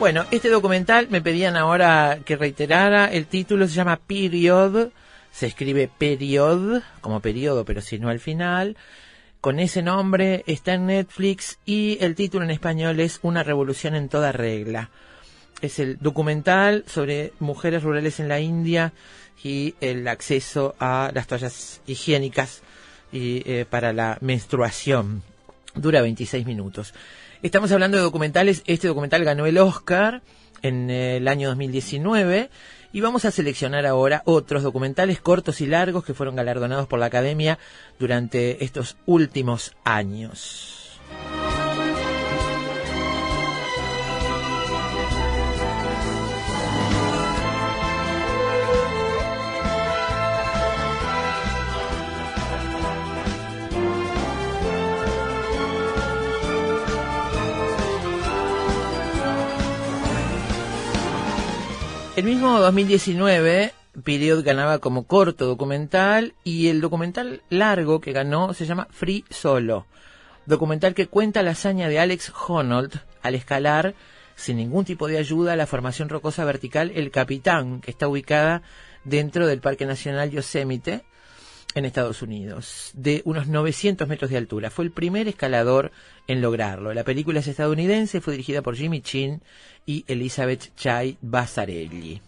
Bueno, este documental me pedían ahora que reiterara, el título se llama Period, se escribe period, como periodo, pero si no al final. Con ese nombre está en Netflix y el título en español es Una revolución en toda regla. Es el documental sobre mujeres rurales en la India y el acceso a las toallas higiénicas y, eh, para la menstruación. Dura 26 minutos. Estamos hablando de documentales. Este documental ganó el Oscar en el año 2019 y vamos a seleccionar ahora otros documentales cortos y largos que fueron galardonados por la Academia durante estos últimos años. El mismo 2019, Period ganaba como corto documental y el documental largo que ganó se llama Free Solo. Documental que cuenta la hazaña de Alex Honnold al escalar sin ningún tipo de ayuda la formación rocosa vertical El Capitán, que está ubicada dentro del Parque Nacional Yosemite en Estados Unidos, de unos 900 metros de altura. Fue el primer escalador en lograrlo. La película es estadounidense, fue dirigida por Jimmy Chin y Elizabeth Chai Basarelli.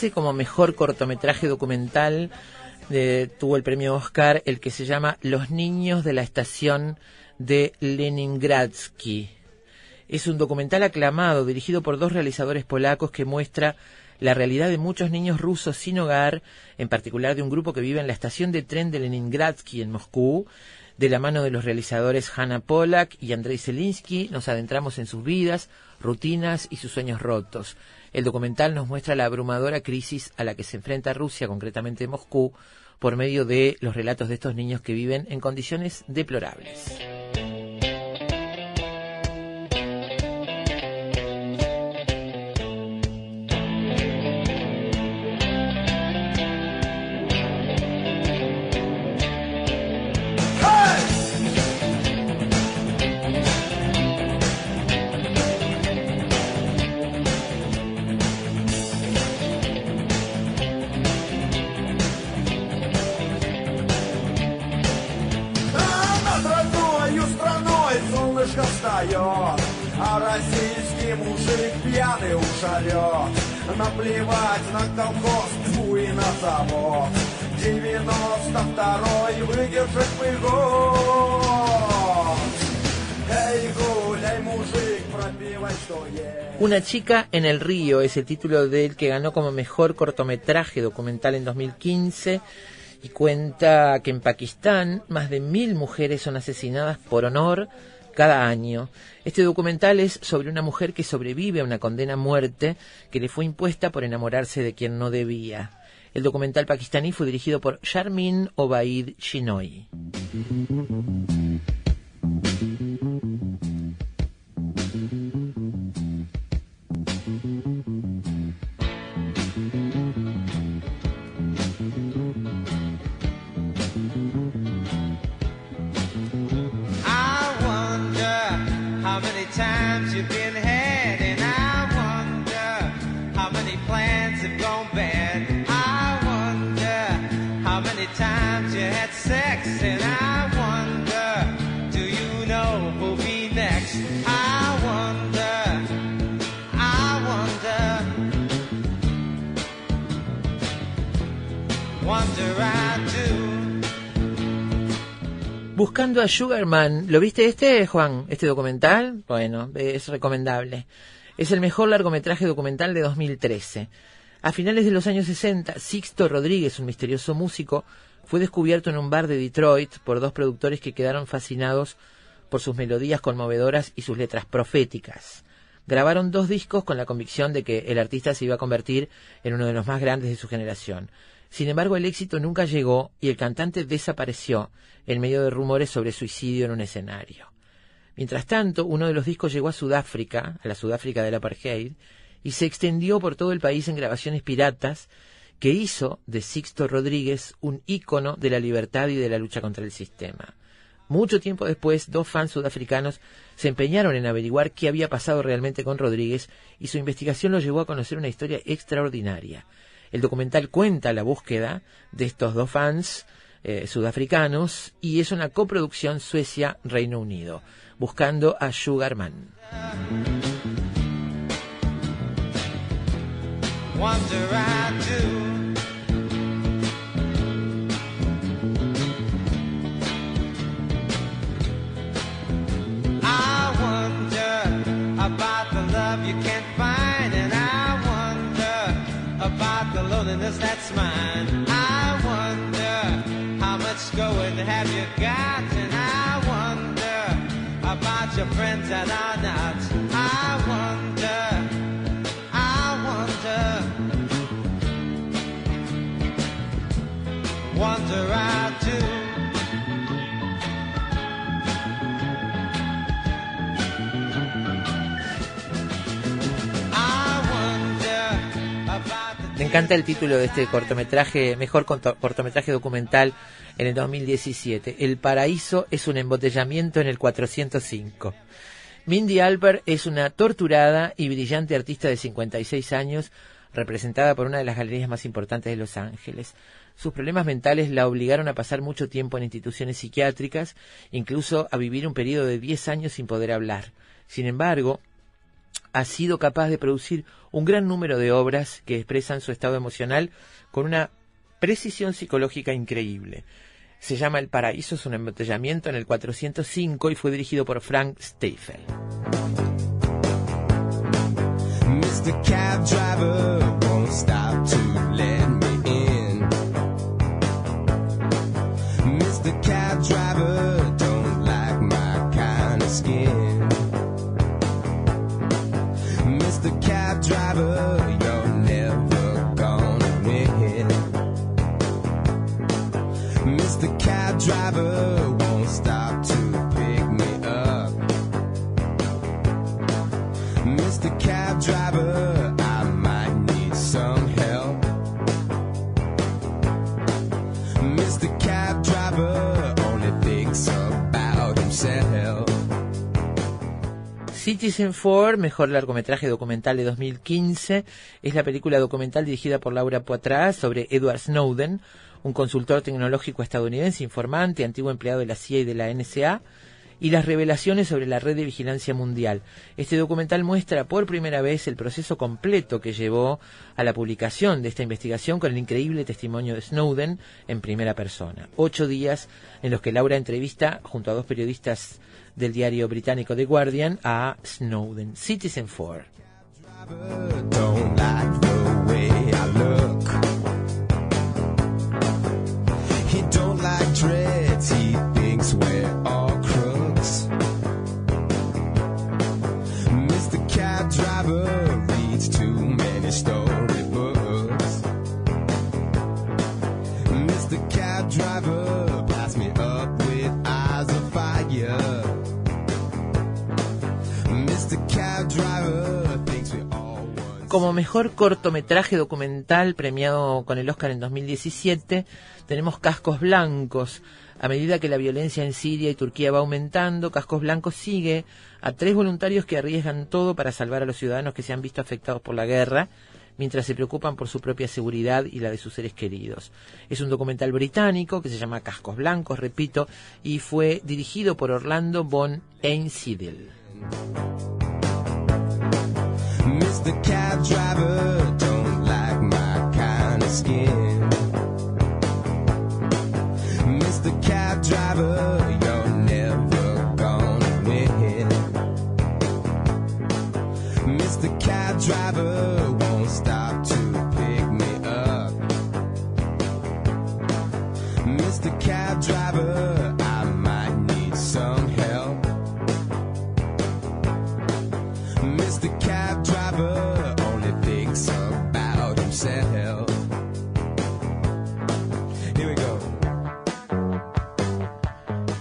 2013, como mejor cortometraje documental, tuvo el premio Oscar el que se llama Los niños de la estación de Leningradsky. Es un documental aclamado dirigido por dos realizadores polacos que muestra la realidad de muchos niños rusos sin hogar, en particular de un grupo que vive en la estación de tren de Leningradsky en Moscú. De la mano de los realizadores Hanna Polak y Andrei Zelinsky, nos adentramos en sus vidas, rutinas y sus sueños rotos. El documental nos muestra la abrumadora crisis a la que se enfrenta Rusia, concretamente Moscú, por medio de los relatos de estos niños que viven en condiciones deplorables. Chica en el río es el título del que ganó como mejor cortometraje documental en 2015 y cuenta que en Pakistán más de mil mujeres son asesinadas por honor cada año. Este documental es sobre una mujer que sobrevive a una condena a muerte que le fue impuesta por enamorarse de quien no debía. El documental pakistaní fue dirigido por Sharmin Obaid Buscando a Sugarman. ¿Lo viste este, Juan? ¿Este documental? Bueno, es recomendable. Es el mejor largometraje documental de 2013. A finales de los años 60, Sixto Rodríguez, un misterioso músico, fue descubierto en un bar de Detroit por dos productores que quedaron fascinados por sus melodías conmovedoras y sus letras proféticas. Grabaron dos discos con la convicción de que el artista se iba a convertir en uno de los más grandes de su generación. Sin embargo, el éxito nunca llegó y el cantante desapareció en medio de rumores sobre suicidio en un escenario. Mientras tanto, uno de los discos llegó a Sudáfrica, a la Sudáfrica del apartheid, y se extendió por todo el país en grabaciones piratas que hizo de Sixto Rodríguez un ícono de la libertad y de la lucha contra el sistema. Mucho tiempo después, dos fans sudafricanos se empeñaron en averiguar qué había pasado realmente con Rodríguez y su investigación lo llevó a conocer una historia extraordinaria. El documental cuenta la búsqueda de estos dos fans eh, sudafricanos y es una coproducción Suecia-Reino Unido, buscando a Sugarman. have you got? And I wonder about your friends and I encanta el título de este cortometraje, mejor cortometraje documental en el 2017. El paraíso es un embotellamiento en el 405. Mindy Albert es una torturada y brillante artista de 56 años, representada por una de las galerías más importantes de Los Ángeles. Sus problemas mentales la obligaron a pasar mucho tiempo en instituciones psiquiátricas, incluso a vivir un periodo de 10 años sin poder hablar. Sin embargo, ha sido capaz de producir un gran número de obras que expresan su estado emocional con una precisión psicológica increíble. Se llama El Paraíso, es un embotellamiento en el 405 y fue dirigido por Frank Steifel. Mr. Cab Driver won't stop Citizen 4, mejor largometraje documental de 2015, es la película documental dirigida por Laura Poitras sobre Edward Snowden, un consultor tecnológico estadounidense, informante, antiguo empleado de la CIA y de la NSA, y las revelaciones sobre la red de vigilancia mundial. Este documental muestra por primera vez el proceso completo que llevó a la publicación de esta investigación con el increíble testimonio de Snowden en primera persona. Ocho días en los que Laura entrevista junto a dos periodistas del diario británico The Guardian a Snowden, Citizen 4. Driver reads too many stories. Como mejor cortometraje documental premiado con el Oscar en 2017, tenemos Cascos Blancos. A medida que la violencia en Siria y Turquía va aumentando, Cascos Blancos sigue a tres voluntarios que arriesgan todo para salvar a los ciudadanos que se han visto afectados por la guerra, mientras se preocupan por su propia seguridad y la de sus seres queridos. Es un documental británico que se llama Cascos Blancos, repito, y fue dirigido por Orlando von Einsiedel. Mr. Cab Driver don't like my kind of skin. Mr. Cab Driver,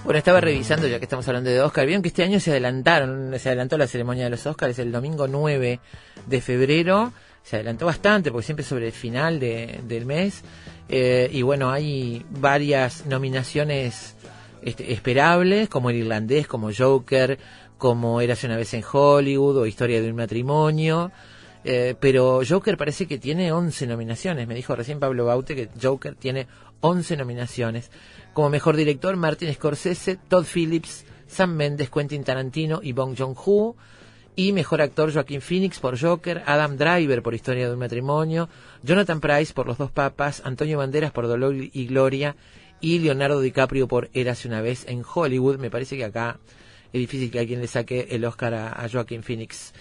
Bueno, estaba revisando, ya que estamos hablando de Oscar, vieron que este año se adelantaron, se adelantó la ceremonia de los Oscars el domingo 9 de febrero, se adelantó bastante, porque siempre sobre el final de- del mes, eh, y bueno, hay varias nominaciones este, esperables, como El Irlandés, como Joker, como Érase una vez en Hollywood, o Historia de un matrimonio, eh, pero Joker parece que tiene 11 nominaciones. Me dijo recién Pablo Baute que Joker tiene 11 nominaciones. Como mejor director, Martin Scorsese, Todd Phillips, Sam Mendes, Quentin Tarantino y Bong Joon-ho. Y mejor actor Joaquín Phoenix por Joker, Adam Driver por Historia de un matrimonio, Jonathan Price por Los dos papas, Antonio Banderas por Dolor y Gloria y Leonardo DiCaprio por Érase una vez en Hollywood. Me parece que acá es difícil que alguien le saque el Oscar a, a Joaquín Phoenix.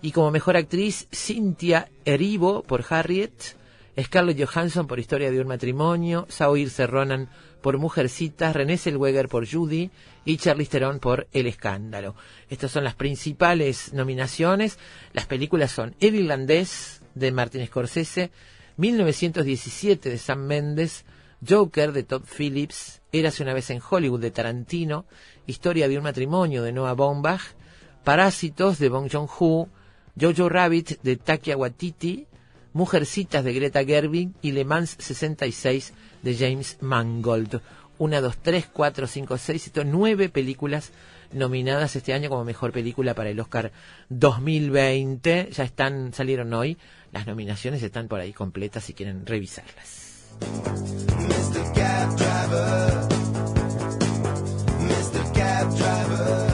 Y como mejor actriz, Cynthia Erivo por Harriet, Scarlett Johansson por Historia de un matrimonio, Saoirse Ronan por Mujercitas, René Zellweger por Judy y Charlize Theron por El escándalo. Estas son las principales nominaciones. Las películas son El irlandés de Martin Scorsese, 1917 de Sam Mendes, Joker de Todd Phillips, Érase una vez en Hollywood de Tarantino, Historia de un matrimonio de Noah Baumbach, Parásitos de Bong Joon-ho, Jojo Rabbit de Takia Waititi, Mujercitas de Greta Gerwig y Le Mans 66 de James Mangold. Una, dos, tres, cuatro, cinco, seis, siete, nueve películas nominadas este año como mejor película para el Oscar 2020. Ya están, salieron hoy. Las nominaciones están por ahí completas si quieren revisarlas. Mr. Cab Driver.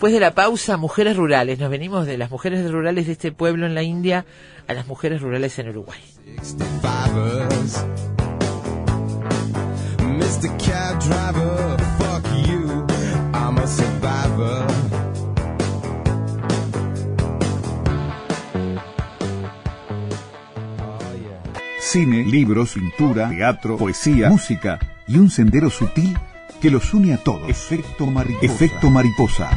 Después de la pausa, mujeres rurales. Nos venimos de las mujeres rurales de este pueblo en la India a las mujeres rurales en Uruguay. 65ers. Mr. Cab Driver, fuck you, I'm a survivor. Cine, libros, pintura, teatro, poesía, música y un sendero sutil que los une a todos. Efecto mariposa. Efecto mariposa.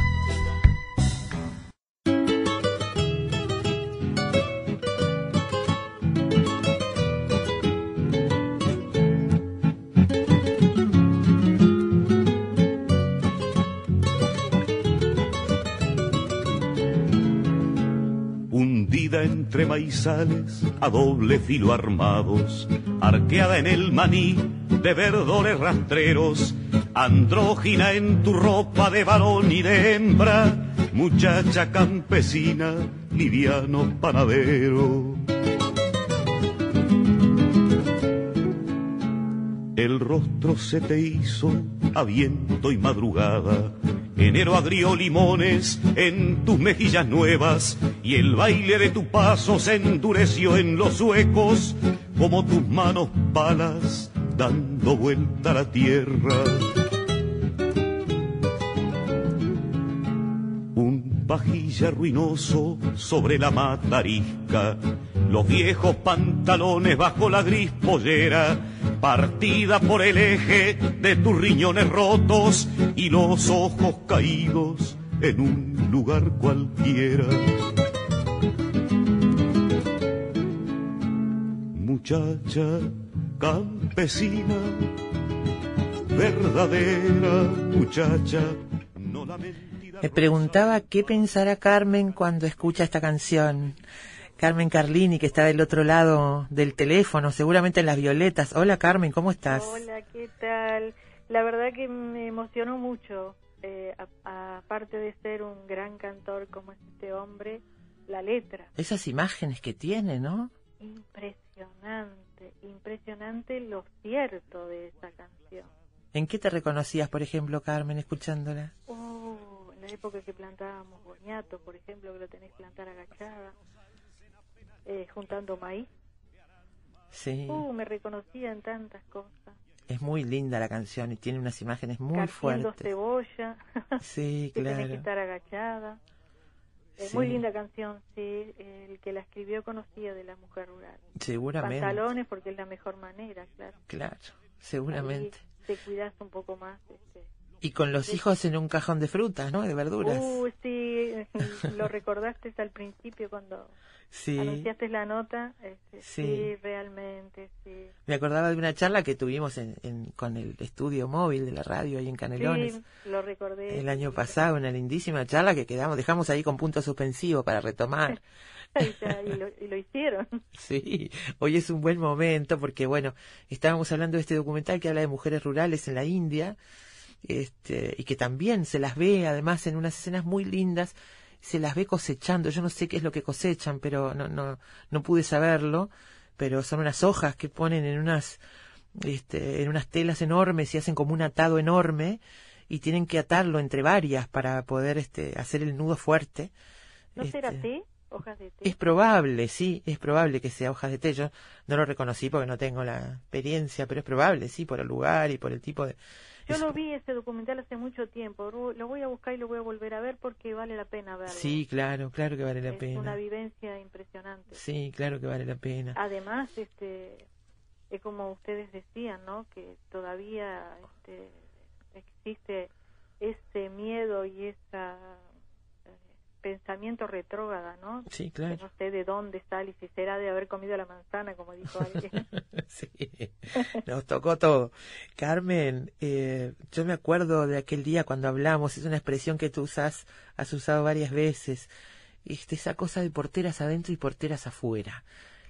hundida entre maizales a doble filo armados, arqueada en el maní de verdones rastreros, andrógina en tu ropa de varón y de hembra, muchacha campesina, liviano panadero. El rostro se te hizo a viento y madrugada. Enero agrió limones en tus mejillas nuevas y el baile de tu paso se endureció en los huecos como tus manos palas dando vuelta a la tierra. Un pajilla ruinoso sobre la matarisca, los viejos pantalones bajo la gris pollera, partida por el eje de tus riñones rotos y los ojos caídos en un lugar cualquiera. Muchacha campesina, verdadera muchacha, no la mentira. Me preguntaba qué pensará Carmen cuando escucha esta canción. Carmen Carlini, que está del otro lado del teléfono, seguramente en las violetas. Hola Carmen, ¿cómo estás? Hola, ¿qué tal? La verdad que me emocionó mucho, eh, aparte de ser un gran cantor como es este hombre, la letra. Esas imágenes que tiene, ¿no? Impresionante, impresionante lo cierto de esa canción. ¿En qué te reconocías, por ejemplo, Carmen, escuchándola? Oh, la época que plantábamos boñato, por ejemplo, que lo tenés que plantar agachada, eh, juntando maíz. Sí, Uh, me reconocía en tantas cosas. es muy linda la canción y tiene unas imágenes muy Carciendo fuertes. cebolla, Sí, que tenés que estar agachada. Eh, Sí. Muy linda canción, sí. El que la escribió conocía de la mujer rural. Seguramente. Pantalones porque es la mejor manera, claro. Claro, seguramente. Ahí te cuidas un poco más. Este. Y con los hijos en un cajón de frutas, ¿no? De verduras. Uh, sí, lo recordaste al principio cuando sí. anunciaste la nota. este, Sí. sí. realmente, sí. Me acordaba de una charla que tuvimos en, en- con el estudio móvil de la radio ahí en Canelones. Sí, lo recordé. El año pasado, una lindísima charla que quedamos, dejamos ahí con punto suspensivo para retomar. Y lo, y lo hicieron. Sí, hoy es un buen momento porque, bueno, estábamos hablando de este documental que habla de mujeres rurales en la India este, y que también se las ve, además, en unas escenas muy lindas, se las ve cosechando. Yo no sé qué es lo que cosechan, pero no, no, no pude saberlo, pero son unas hojas que ponen en unas, este, en unas telas enormes y hacen como un atado enorme y tienen que atarlo entre varias para poder este, hacer el nudo fuerte. ¿No será Este, té? ¿Hojas de té? es probable, sí, es probable que sea hojas de té. Yo no lo reconocí porque no tengo la experiencia, pero es probable, sí, por el lugar y por el tipo de... Yo es- lo vi ese documental hace mucho tiempo. Lo voy a buscar y lo voy a volver a ver porque vale la pena verlo. Sí, claro, claro que vale la es una pena. vivencia impresionante. Sí, claro que vale la pena. Además, este, es como ustedes decían, ¿no? Que todavía este, existe ese miedo y ese pensamiento retrógrada, ¿no? Sí, Que claro. no sé de dónde sale, si será de haber comido la manzana, como dijo alguien. sí, nos tocó todo. Carmen, eh, yo me acuerdo de aquel día cuando hablamos, es una expresión que tú usas, has usado varias veces, este, esa cosa de porteras adentro y porteras afuera.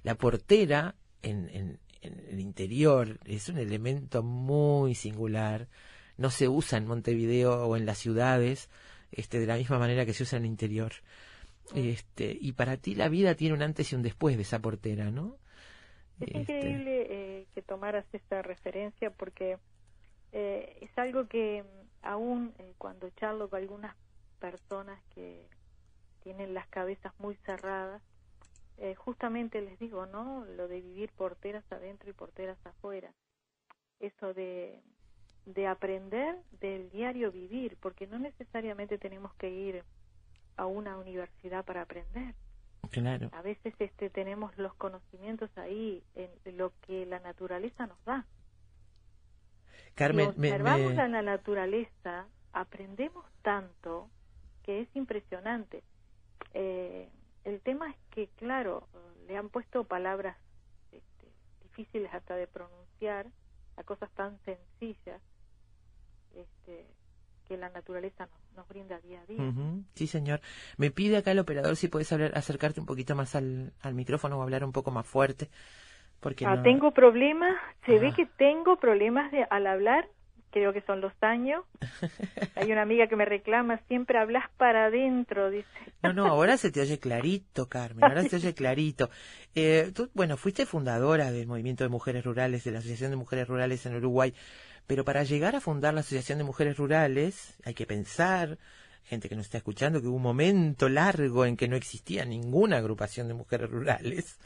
La portera en, en, en el interior es un elemento muy singular, no se usa en Montevideo o en las ciudades este, de la misma manera que se usa en el interior. Este, y para ti la vida tiene un antes y un después de esa portera, ¿no? Es Este, increíble eh, que tomaras esta referencia porque eh, es algo que mm, aún eh, cuando charlo con algunas personas que tienen las cabezas muy cerradas, eh, justamente les digo, ¿no? Lo de vivir porteras adentro y porteras afuera. Eso de, de aprender del diario vivir, porque no necesariamente tenemos que ir a una universidad para aprender. Claro. a veces este tenemos los conocimientos ahí en lo que la naturaleza nos da. Carmen, si me- observamos me- a la naturaleza aprendemos tanto que es impresionante. Eh, el tema es que claro le han puesto palabras este, difíciles hasta de pronunciar a cosas tan sencillas este, que la naturaleza nos, nos brinda día a día Ujú, Sí, señor. Me pide acá el operador si puedes hablar, acercarte un poquito más al, al micrófono o hablar un poco más fuerte. Porque Ah, no- tengo problemas, se ve Ah. que tengo problemas de, al hablar, creo que son los años. Hay una amiga que me reclama, siempre hablas para adentro, dice. No, no, ahora se te oye clarito, Carmen, ahora se te oye clarito. Eh, tú, bueno, fuiste fundadora del Movimiento de Mujeres Rurales, de la Asociación de Mujeres Rurales en Uruguay, pero para llegar a fundar la Asociación de Mujeres Rurales hay que pensar, gente que nos está escuchando, que hubo un momento largo en que no existía ninguna agrupación de mujeres rurales.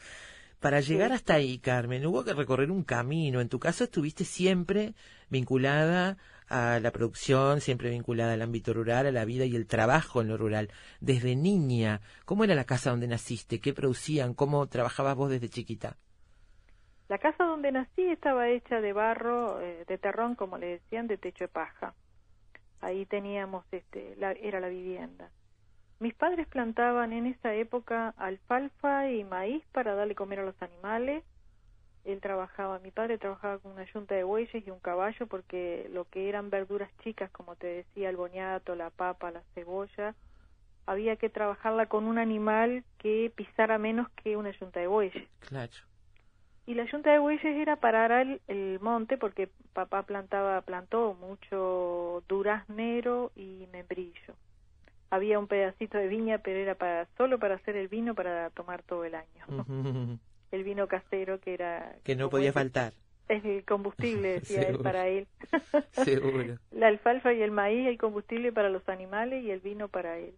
Para llegar hasta ahí, Carmen, hubo que recorrer un camino. En tu caso estuviste siempre vinculada a la producción, siempre vinculada al ámbito rural, a la vida y el trabajo en lo rural. Desde niña, ¿cómo era la casa donde naciste? ¿Qué producían? ¿Cómo trabajabas vos desde chiquita? La casa donde nací estaba hecha de barro, eh, de terrón, como le decían, de techo de paja. Ahí teníamos, este, la, era la vivienda. Mis padres plantaban en esa época alfalfa y maíz para darle comer a los animales. Él trabajaba, mi padre trabajaba con una yunta de bueyes y un caballo porque lo que eran verduras chicas, como te decía, el boñato, la papa, la cebolla, había que trabajarla con un animal que pisara menos que una yunta de bueyes. Claro. Y la yunta de bueyes era para arar el, el monte porque papá plantaba plantó mucho duraznero y membrillo. Había un pedacito de viña pero era para solo para hacer el vino para tomar todo el año. El vino casero que era que no podía faltar, es el combustible decía él para él. Seguro. la alfalfa y el maíz el combustible para los animales y el vino para él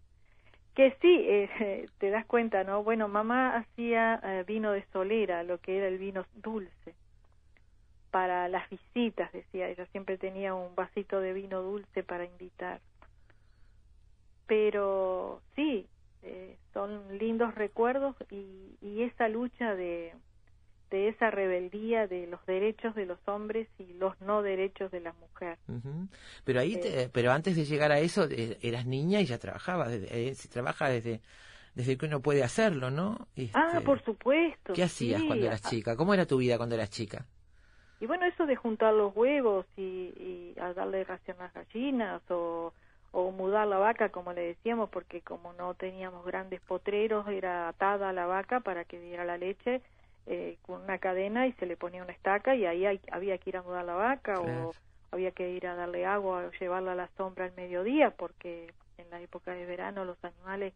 que sí eh, te das cuenta no bueno mamá hacía eh, vino de solera lo que era el vino dulce para las visitas decía ella siempre tenía un vasito de vino dulce para invitar. Pero sí eh, son lindos recuerdos y, y esa lucha de de esa rebeldía de los derechos de los hombres y los no derechos de la mujer. Pero ahí, te- pero antes de llegar a eso, eh, eras niña y ya trabajabas. desde- eh, se trabaja desde, desde que uno puede hacerlo, ¿no? Ah, Este, por supuesto. ¿Qué hacías sí. cuando eras Ah, chica? ¿Cómo era tu vida cuando eras chica? Y bueno, eso de juntar los huevos y, y a darle ración a las gallinas o, o mudar la vaca, como le decíamos, porque como no teníamos grandes potreros, era atada la vaca para que diera la leche eh, con una cadena y se le ponía una estaca y ahí hay- había que ir a mudar la vaca Claro. o había que ir a darle agua o llevarla a la sombra al mediodía porque en la época de verano los animales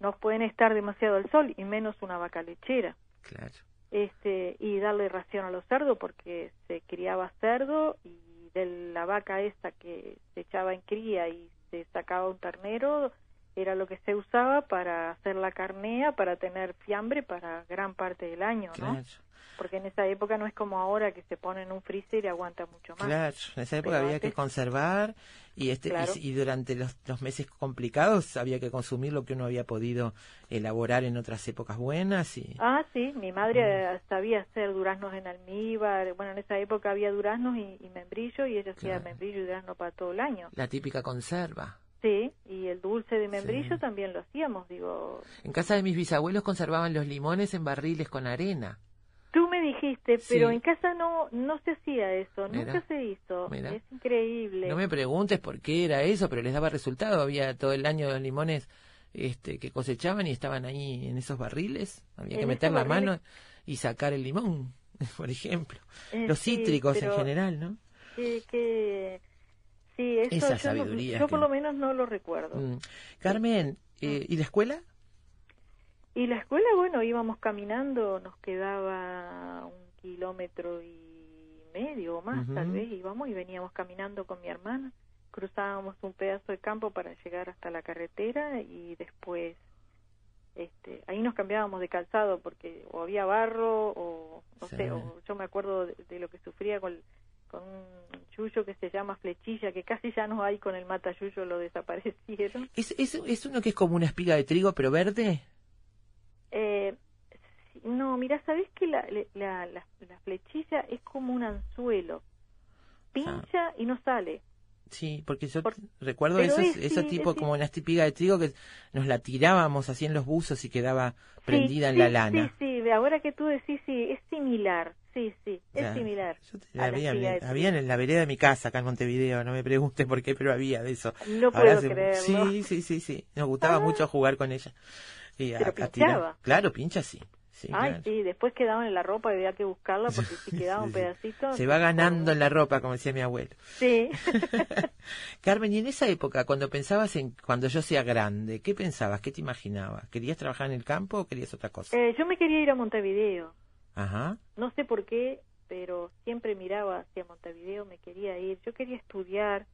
no pueden estar demasiado al sol y menos una vaca lechera. Claro. este y darle ración a los cerdos porque se criaba cerdo y de la vaca esta que se echaba en cría y se sacaba un ternero era lo que se usaba para hacer la carnea para tener fiambre para gran parte del año, ¿no? Claro, Porque en esa época no es como ahora que se pone en un freezer y aguanta mucho más. claro. En esa época Pero había que conservar y este y Claro. si- y, durante los, los meses complicados había que consumir lo que uno había podido elaborar en otras épocas buenas y Ah, sí, mi madre sabía hacer duraznos en almíbar. Bueno, en esa época había duraznos y, y membrillo y ella hacía Claro. membrillo y durazno para todo el año. la típica conserva. Sí, y el dulce de membrillo Sí. también lo hacíamos, digo. En casa de mis bisabuelos conservaban los limones en barriles con arena. Tú me dijiste, Sí. pero en casa no no se hacía eso, Mira, nunca se hizo. mira. Es increíble. No me preguntes por qué era eso, pero les daba resultado. Había todo el año los limones este, que cosechaban y estaban ahí en esos barriles. Había que meter la barriles. mano y sacar el limón, por ejemplo. Eh, Los sí, cítricos en general, ¿no? que- que- sí, eso Esa yo, no- sabiduría yo por lo menos no lo recuerdo. Mm. Carmen, eh, ¿y la escuela? Y la escuela, bueno, íbamos caminando, nos quedaba un kilómetro y medio o más, tal vez, íbamos y veníamos caminando con mi hermana, cruzábamos un pedazo de campo para llegar hasta la carretera y después, este, ahí nos cambiábamos de calzado porque o había barro o, no Sí. sé, o yo me acuerdo de, de lo que sufría con, con un yuyo que se llama flechilla, que casi ya no hay con el matayuyo, lo desaparecieron. ¿Es, es, es uno que es como una espiga de trigo, pero verde? Eh, no, mira, ¿sabés que la, la, la, la flechilla es como un anzuelo? Pincha y no sale. Sí, porque yo Por- recuerdo esos, es- sí, tipo es- como una espiga de trigo que nos la tirábamos así en los buzos y quedaba prendida Sí, en la lana. Sí, sí, ahora que tú decís, sí, es similar. Sí, sí, es Ya. similar. Yo te- a la había, había en la vereda de mi casa acá en Montevideo, no me preguntes por qué, pero había de eso. No Ahora puedo creerlo. Sí, sí, sí, sí. Nos gustaba Ah. mucho jugar con ella. Y a- Pero a. Claro, pincha sí. Sí Ay, claro. sí, después quedaban en la ropa y había que buscarla porque si quedaba un pedacito... Se va ganando en la ropa, como decía mi abuelo. Sí. Carmen, y en esa época, cuando pensabas en cuando yo sea grande, ¿qué pensabas? ¿Qué te imaginabas? ¿Querías trabajar en el campo o querías otra cosa? Eh, yo me quería ir a Montevideo. Ajá. no sé por qué, pero siempre miraba hacia Montevideo, me quería ir, yo quería estudiar,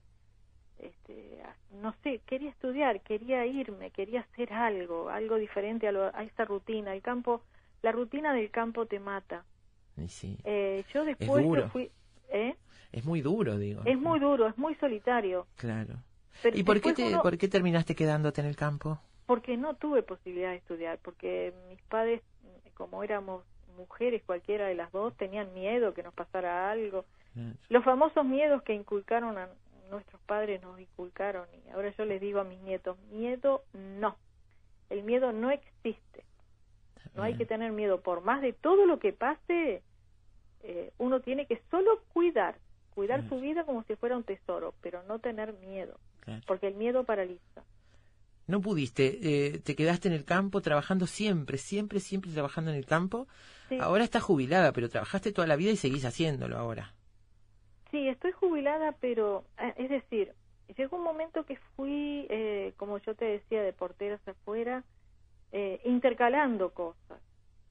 este, no sé, quería estudiar, quería irme, quería hacer algo, algo diferente a, lo- a esa rutina. El campo, la rutina del campo te mata. Sí. Eh, yo después duro. yo fui, ¿eh? Es muy duro, digo. es muy duro, es muy solitario. Claro. Pero ¿Y por qué, te, uno- por qué terminaste quedándote en el campo? porque no tuve posibilidad de estudiar, porque mis padres, como éramos mujeres, cualquiera de las dos, tenían miedo que nos pasara algo. Claro. Los famosos miedos que inculcaron a nuestros padres nos inculcaron y ahora yo les digo a mis nietos, miedo no. El miedo no existe. No hay que tener miedo. Por más de todo lo que pase, eh, uno tiene que solo cuidar, cuidar Claro. su vida como si fuera un tesoro, pero no tener miedo, Claro. porque el miedo paraliza. no pudiste, eh, te quedaste en el campo trabajando siempre, siempre, siempre trabajando en el campo. Sí. Ahora estás jubilada, pero trabajaste toda la vida y seguís haciéndolo ahora. Sí, estoy jubilada, pero eh, es decir, llegó un momento que fui, eh, como yo te decía, de porteras afuera, eh, intercalando cosas,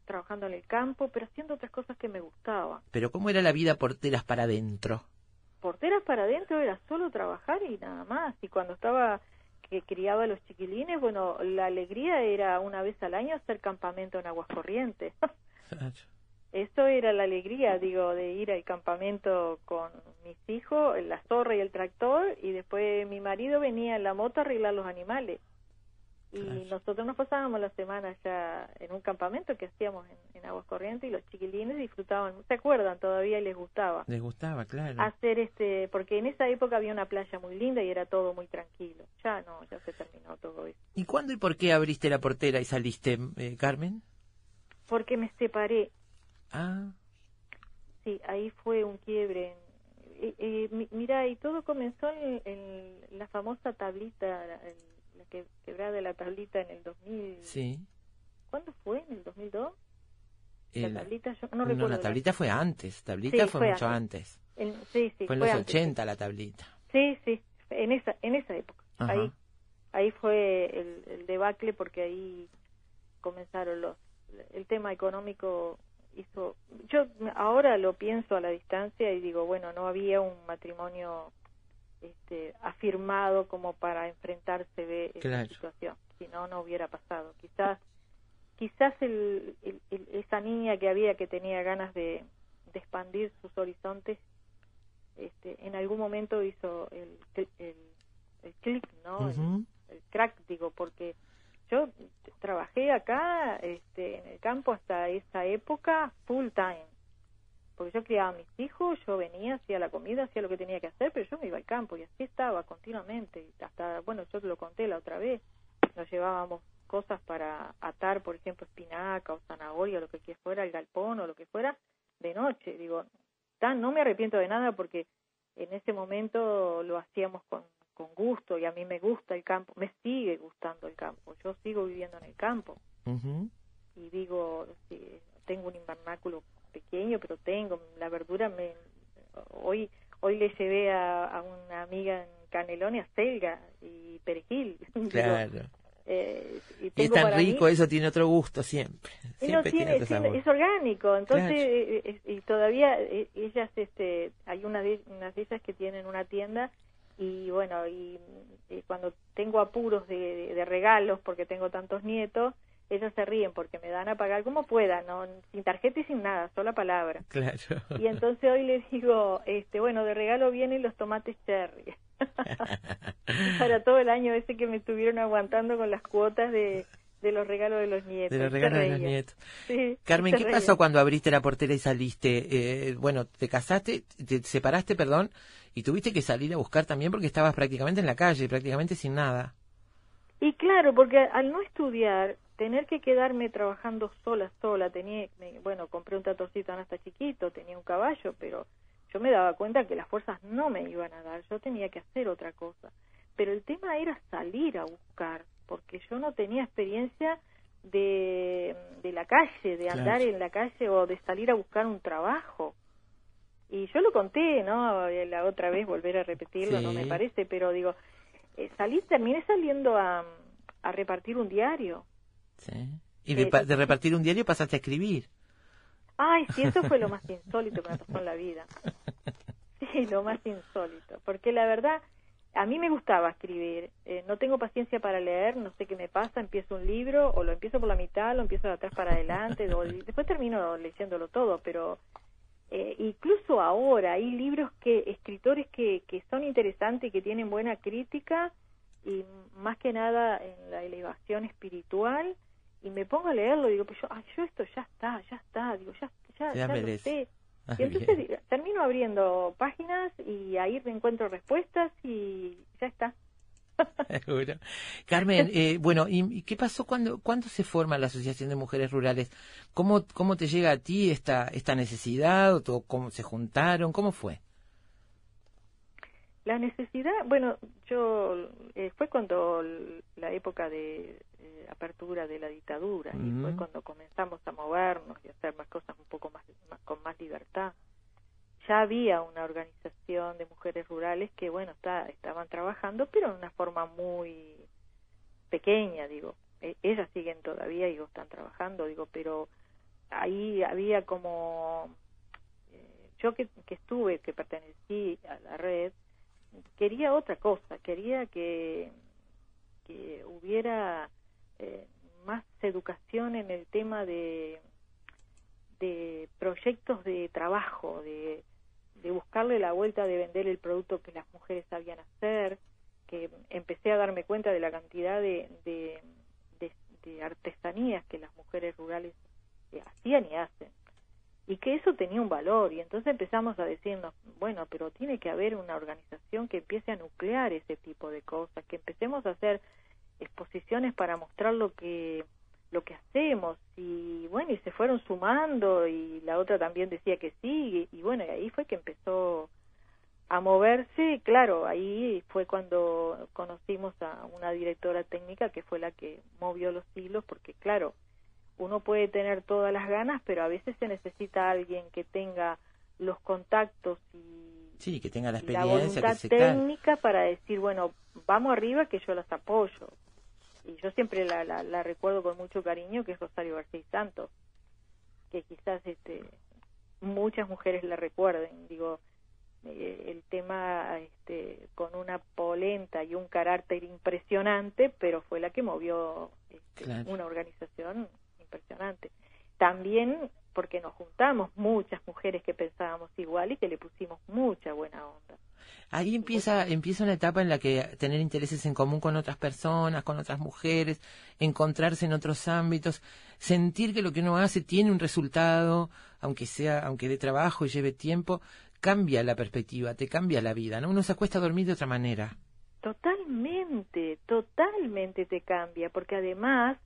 trabajando en el campo, pero haciendo otras cosas que me gustaban. Pero ¿cómo era la vida porteras para adentro? Porteras para adentro era solo trabajar y nada más. Y cuando estaba que criaba a los chiquilines, bueno, la alegría era una vez al año hacer campamento en Aguas Corrientes. Eso era la alegría, digo, de ir al campamento con mis hijos, la zorra y el tractor, y después mi marido venía en la moto a arreglar los animales. Y Claro. nosotros nos pasábamos la semana ya en un campamento que hacíamos en, en Aguas Corrientes y los chiquilines disfrutaban, se acuerdan todavía y les gustaba Les gustaba, claro. hacer este, porque en esa época había una playa muy linda y era todo muy tranquilo. Ya no, ya se terminó todo eso. ¿Y cuándo y por qué abriste la portera y saliste, eh, Carmen? Porque me separé Ah, Sí, ahí fue un quiebre. Eh, eh, mi- mira, y todo comenzó en, en la famosa tablita, el- la que, quebrada de la tablita en el 2000. sí. ¿Cuándo fue? ¿En el 2002? El- la tablita, yo no, no, recuerdo. la la- tablita fue antes. Tablita Sí, fue, fue mucho antes. antes. sí, sí, fue en los antes. 80 la tablita. Sí, sí, en esa, en esa época. Ajá. Ahí, ahí fue el, el debacle porque ahí comenzaron los, el tema económico hizo, yo ahora lo pienso a la distancia y digo, bueno, no había un matrimonio este, afirmado como para enfrentarse de esa Claro. situación, si no, no hubiera pasado. Quizás, quizás el, el- el- esa niña que había que tenía ganas de, de expandir sus horizontes este, en algún momento hizo el, el, clic, ¿no? El, crack, digo, porque yo trabajé acá este, en el campo hasta esa época full time. Porque yo criaba a mis hijos, yo venía, hacía la comida, hacía lo que tenía que hacer, pero yo me iba al campo y así estaba continuamente. Hasta, bueno, yo te lo conté la otra vez, nos llevábamos cosas para atar, por ejemplo, espinaca o zanahoria, o lo que fuera, el galpón o lo que fuera, de noche. Digo, tan, no me arrepiento de nada porque en ese momento lo hacíamos con, con gusto y a mí me gusta el campo, me sigue gustando el campo, yo sigo viviendo en el campo y digo, sí, tengo un invernáculo pequeño, pero tengo la verdura, me hoy hoy le llevé a, a una amiga en Canelones selga y perejil. Digo, Claro. eh, y Y es tan mí- rico, eso tiene otro gusto siempre. y no Siempre tiene, otro tiene- sabor. es orgánico entonces Claro. eh, eh, y todavía eh, ellas este hay una de unas de ellas que tienen una tienda y bueno y, y cuando tengo apuros de, de- de regalos porque tengo tantos nietos ellas se ríen porque me dan a pagar como puedan no sin tarjeta y sin nada sola palabra Claro. y entonces hoy les digo este bueno de regalo vienen los tomates cherry para todo el año ese que me estuvieron aguantando con las cuotas de de los regalos de los nietos de los regalos de los nietos. Sí, Carmen, ¿qué pasó cuando abriste la portera y saliste? Eh, bueno, te casaste, te separaste, perdón, y tuviste que salir a buscar también porque estabas prácticamente en la calle, prácticamente sin nada. Y claro, porque al no estudiar, tener que quedarme trabajando sola, sola, tenía, me- bueno, compré un tractorcito hasta chiquito, tenía un caballo, pero yo me daba cuenta que las fuerzas no me iban a dar, yo tenía que hacer otra cosa. Pero el tema era salir a buscar, porque yo no tenía experiencia de, de la calle, de andar Claro. en la calle o de salir a buscar un trabajo. Y yo lo conté, ¿no? La otra vez volver a repetirlo, no me parece, pero digo, eh, salí, terminé saliendo a, a repartir un diario. ¿Sí? Y de, de repartir un diario pasaste a escribir. Ay, sí, eso fue lo más insólito que me pasó en la vida. Sí, lo más insólito. Porque la verdad, a mí me gustaba escribir. Eh, no tengo paciencia para leer, no sé qué me pasa, empiezo un libro, o lo empiezo por la mitad, lo empiezo de atrás para adelante, después termino leyéndolo todo, pero eh, incluso ahora hay libros que, escritores que, que son interesantes y que tienen buena crítica, y más que nada en la elevación espiritual, y me pongo a leerlo y digo, pues yo, ay, yo esto ya está, ya está, digo, ya, ya, Ya ya lo sé. Ah, Y entonces bien. termino abriendo páginas y ahí encuentro respuestas y ya está. Carmen, eh, bueno, ¿y, qué pasó cuando, cuándo se forma la Asociación de Mujeres Rurales? ¿Cómo, cómo te llega a ti esta, esta necesidad? ¿O ¿Cómo se juntaron? ¿Cómo fue? La necesidad, bueno, yo eh, fue cuando la época de apertura de la dictadura y fue cuando comenzamos a movernos y a hacer más cosas un poco más, más- con más libertad. Ya había una organización de mujeres rurales que, bueno, está, estaban trabajando, pero de una forma muy pequeña, digo. E- ellas siguen todavía, digo, están trabajando, digo, pero ahí había como eh, yo que, que estuve, que pertenecí a la red, quería otra cosa, quería que, que hubiera eh, más educación en el tema de, de proyectos de trabajo, de, de buscarle la vuelta de vender el producto que las mujeres sabían hacer, que empecé a darme cuenta de la cantidad de, de, de- artesanías que las mujeres rurales eh, hacían y hacen y que eso tenía un valor y entonces empezamos a decirnos bueno pero tiene que haber una organización que empiece a nuclear ese tipo de cosas que empecemos a hacer exposiciones para mostrar lo que lo que hacemos y bueno y se fueron sumando y la otra también decía que sí y, y bueno y ahí fue que empezó a moverse claro ahí fue cuando conocimos a una directora técnica que fue la que movió los hilos porque claro uno puede tener todas las ganas, pero a veces se necesita alguien que tenga los contactos y, Sí, que tenga la y la experiencia, que voluntad se técnica para decir, bueno, vamos arriba que yo las apoyo. Y yo siempre la, la, la recuerdo con mucho cariño, que es Rosario García Santos, que quizás este, muchas mujeres la recuerden. Digo, eh, el tema este, con una polenta y un carácter impresionante, pero fue la que movió este, Claro. una organización impresionante. También porque nos juntamos muchas mujeres que pensábamos igual y que le pusimos mucha buena onda. Ahí empieza, empieza una etapa en la que tener intereses en común con otras personas, con otras mujeres, encontrarse en otros ámbitos, sentir que lo que uno hace tiene un resultado, aunque sea, aunque de trabajo y lleve tiempo, cambia la perspectiva, te cambia la vida, ¿no? Uno se acuesta a dormir de otra manera. Totalmente, totalmente te cambia, porque además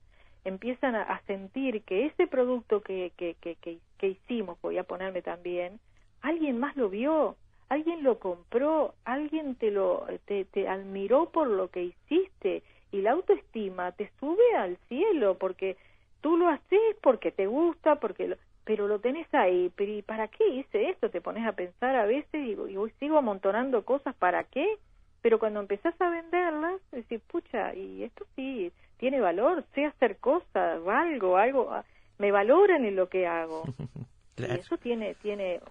empiezan a, sentir que ese producto que, que, que, que, hicimos, voy a ponerme también, alguien más lo vio, alguien lo compró, alguien te lo te, te admiró por lo que hiciste y la autoestima te sube al cielo porque tú lo haces porque te gusta, porque lo, pero lo tenés ahí, pero ¿y para qué hice esto? Te pones a pensar a veces y, y sigo amontonando cosas, ¿para qué? Pero cuando empezás a venderlas, decís, pucha, y esto sí tiene valor, sé hacer cosas, valgo, algo, ah, me valoran en lo que hago. Claro. Y eso tiene, tiene,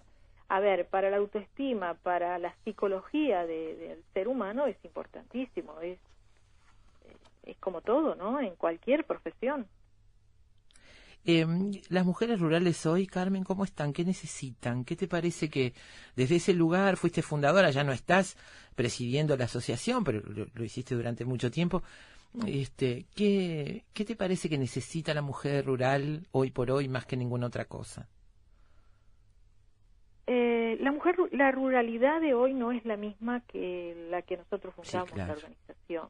a ver, para la autoestima, para la psicología de- del ser humano es importantísimo, es, es como todo, ¿no? En cualquier profesión. Eh, las mujeres rurales hoy, Carmen, ¿cómo están? ¿Qué necesitan? ¿Qué te parece que desde ese lugar fuiste fundadora, ya no estás presidiendo la asociación, pero lo, lo hiciste durante mucho tiempo? Este, ¿qué, ¿Qué te parece que necesita la mujer rural hoy por hoy más que ninguna otra cosa? Eh, la mujer, la ruralidad de hoy no es la misma que la que nosotros fundamos claro. la organización.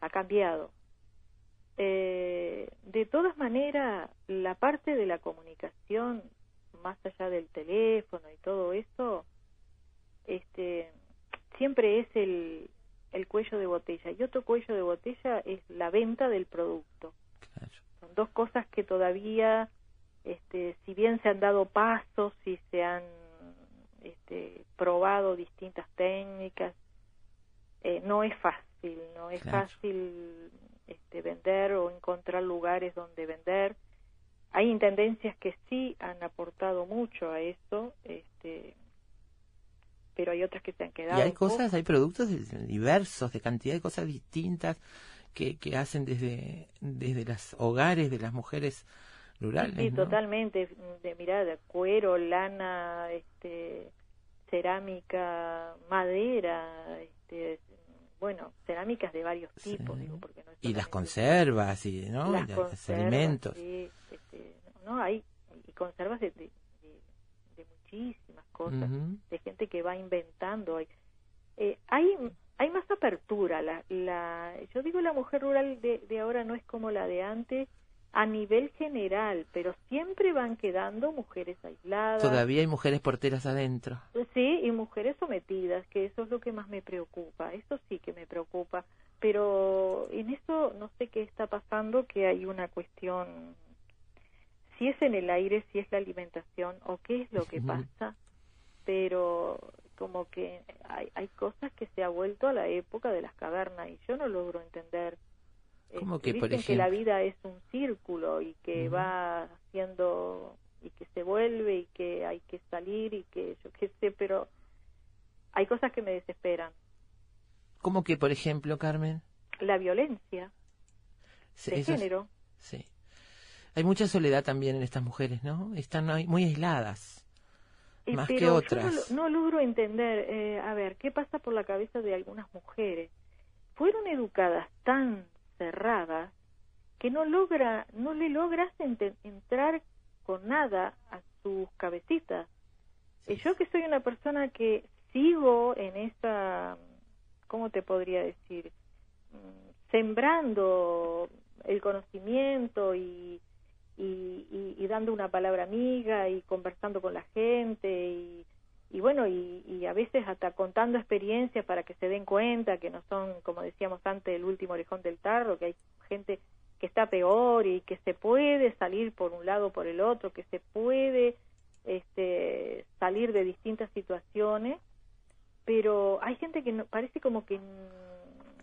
Ha cambiado. Eh, de todas maneras, la parte de la comunicación, más allá del teléfono y todo eso, este, siempre es el, el cuello de botella. Y otro cuello de botella es la venta del producto Claro. son dos cosas que todavía este si bien se han dado pasos y se han este, probado distintas técnicas eh, no es fácil no es Claro. fácil este vender o encontrar lugares donde vender hay intendencias que sí han aportado mucho a eso este pero hay otras que se han quedado Y hay cosas, hay productos diversos, de cantidad de cosas distintas que, que hacen desde, desde los hogares de las mujeres rurales. Sí, ¿no? totalmente. De mirar de cuero, lana, este, cerámica, madera, este, bueno, cerámicas de varios Sí. tipos, digo, porque no es Y las conservas, y, ¿no? las Y los conservas, alimentos. sí, este, no, hay y conservas de muchísimas cosas, de gente que va inventando. Hay, eh, hay, hay más apertura. La, la, yo digo la mujer rural de, de ahora no es como la de antes a nivel general, pero siempre van quedando mujeres aisladas. Todavía hay mujeres porteras adentro. Sí, y mujeres sometidas, que eso es lo que más me preocupa, eso sí que me preocupa, pero en eso no sé qué está pasando, que hay una cuestión, si es en el aire, si es la alimentación o qué es lo que pasa, pero como que hay, hay cosas que se ha vuelto a la época de las cavernas y yo no logro entender. ¿Cómo Este, que, por dicen que la ejemplo? vida es un círculo y que va haciendo y que se vuelve y que hay que salir y que yo qué sé, pero hay cosas que me desesperan. ¿Cómo que, por ejemplo, Carmen? La violencia Sí, de género. sí. Hay mucha soledad también en estas mujeres, ¿no? Están muy aisladas. Eh, Más que yo otras. no, lo- no logro entender, eh, a ver, ¿qué pasa por la cabeza de algunas mujeres? Fueron educadas tan cerradas que no logra, no le logras entrar con nada a sus cabecitas. Eh, Yo que soy una persona que sigo en esa, ¿cómo te podría decir? Mm, Sembrando el conocimiento y, y, y- dando una palabra amiga y conversando con la gente y, y bueno, y, a veces hasta contando experiencias para que se den cuenta que no son, como decíamos antes, el último orejón del tarro, que hay gente que está peor y que se puede salir por un lado o por el otro, que se puede este, salir de distintas situaciones, pero hay gente que no, parece como que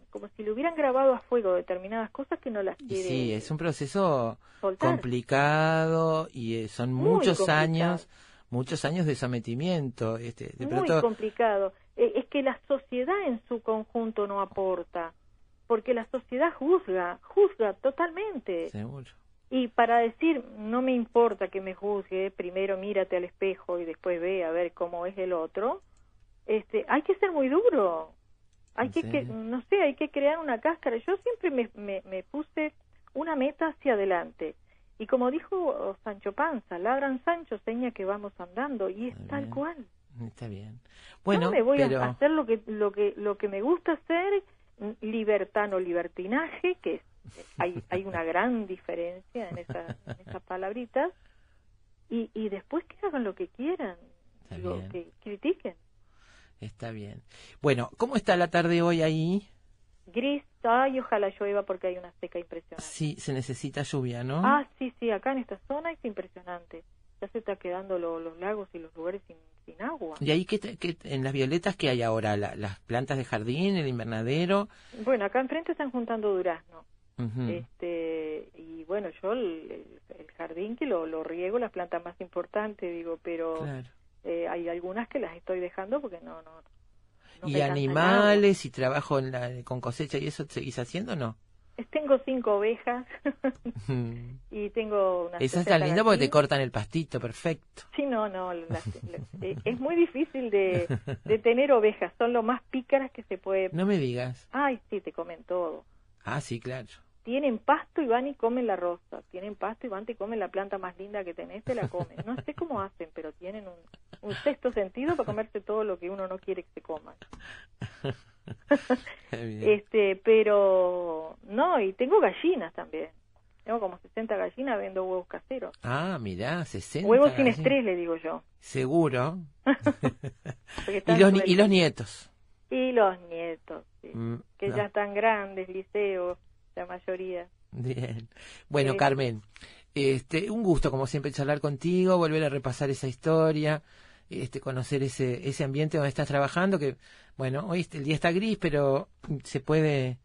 como si le hubieran grabado a fuego determinadas cosas que no las quiere sí, es un proceso soltar. complicado y eh, son Muy muchos complicado. años, muchos años de sometimiento. Este, de muy pronto, complicado. Eh, es que la sociedad en su conjunto no aporta, porque la sociedad juzga, juzga totalmente. seguro. Y para decir, no me importa que me juzgue, primero mírate al espejo y después ve a ver cómo es el otro, este, hay que ser muy duro. Hay que, que, no sé, hay que crear una cáscara. Yo siempre me, me, me puse una meta hacia adelante. Y como dijo Sancho Panza, ladran Sancho, seña que vamos andando. Y es tal bien. cual. Está bien. Bueno, no me voy pero a hacer lo que lo que lo que me gusta hacer mm, libertano libertinaje que es- hay hay una gran diferencia en esa en esas palabritas y y después que hagan lo que quieran bien. que critiquen está bien. Bueno, ¿cómo está la tarde hoy ahí? gris ay ojalá llueva porque hay una seca impresionante Sí, se necesita lluvia, ¿no? ah sí sí acá en esta zona es impresionante ya se está quedando lo- los lagos y los lugares sin, sin agua ¿Y ahí qué, qué- en las violetas que hay ahora? La- las plantas de jardín, el invernadero. bueno acá enfrente están juntando durazno este y bueno yo el jardín que lo, lo riego las plantas más importantes digo pero Claro. Eh, hay algunas que las estoy dejando porque no no, no ¿Y animales y trabajo en la- con cosecha y eso seguís haciendo o no? tengo cinco ovejas y tengo unas Eso está 60 lindo porque te cortan el pastito, perfecto. sí no no las- las- eh, es muy difícil de, de tener ovejas son lo más pícaras que se puede No me digas. ay sí te comen todo Ah, sí, claro. Tienen pasto y van y comen la rosa, tienen pasto y van y comen la planta más linda que tenés, te la comen. No sé cómo hacen, pero tienen un, un sexto sentido para comerse todo lo que uno no quiere que se coma. Bien. Este, pero no, y tengo gallinas también. Tengo como 60 gallinas vendo huevos caseros. Ah, mirá, 60. Huevos sin estrés, le digo yo. Seguro. Y los, y los nietos. Y los nietos, sí, Mm, que no. ya están grandes, liceos, la mayoría. Bien. Bueno, Sí. Carmen, este, un gusto como siempre charlar contigo, volver a repasar esa historia, este, conocer ese, ese ambiente donde estás trabajando, que, bueno, hoy el día está gris, pero se puede,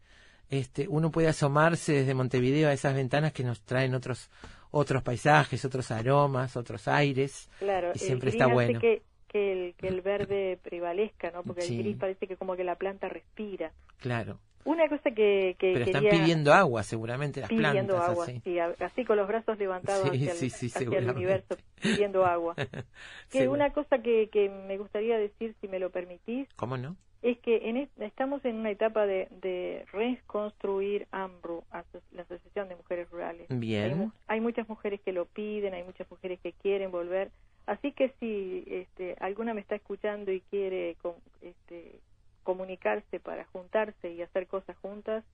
este, uno puede asomarse desde Montevideo a esas ventanas que nos traen otros, otros paisajes, otros aromas, otros aires. Claro, Y siempre el está bueno. hace que, que, el, que el verde prevalezca, ¿no? Porque Sí. el gris parece que como que la planta respira. Claro. Una cosa que, que Pero están quería... pidiendo agua, seguramente, las pidiendo plantas. agua, así. sí, así con los brazos levantados Sí, hacia, el, sí, sí, hacia el seguramente. universo, pidiendo agua. Que una cosa que, que me gustaría decir, si me lo permitís, ¿Cómo no? es que en est- estamos en una etapa de, de reconstruir AMRU, la Asociación de Mujeres Rurales. Bien. hay muchas mujeres que lo piden, hay muchas mujeres que quieren volver. Así que si este, alguna me está escuchando y quiere este, comunicarse para juntarse y hacer cosas juntas,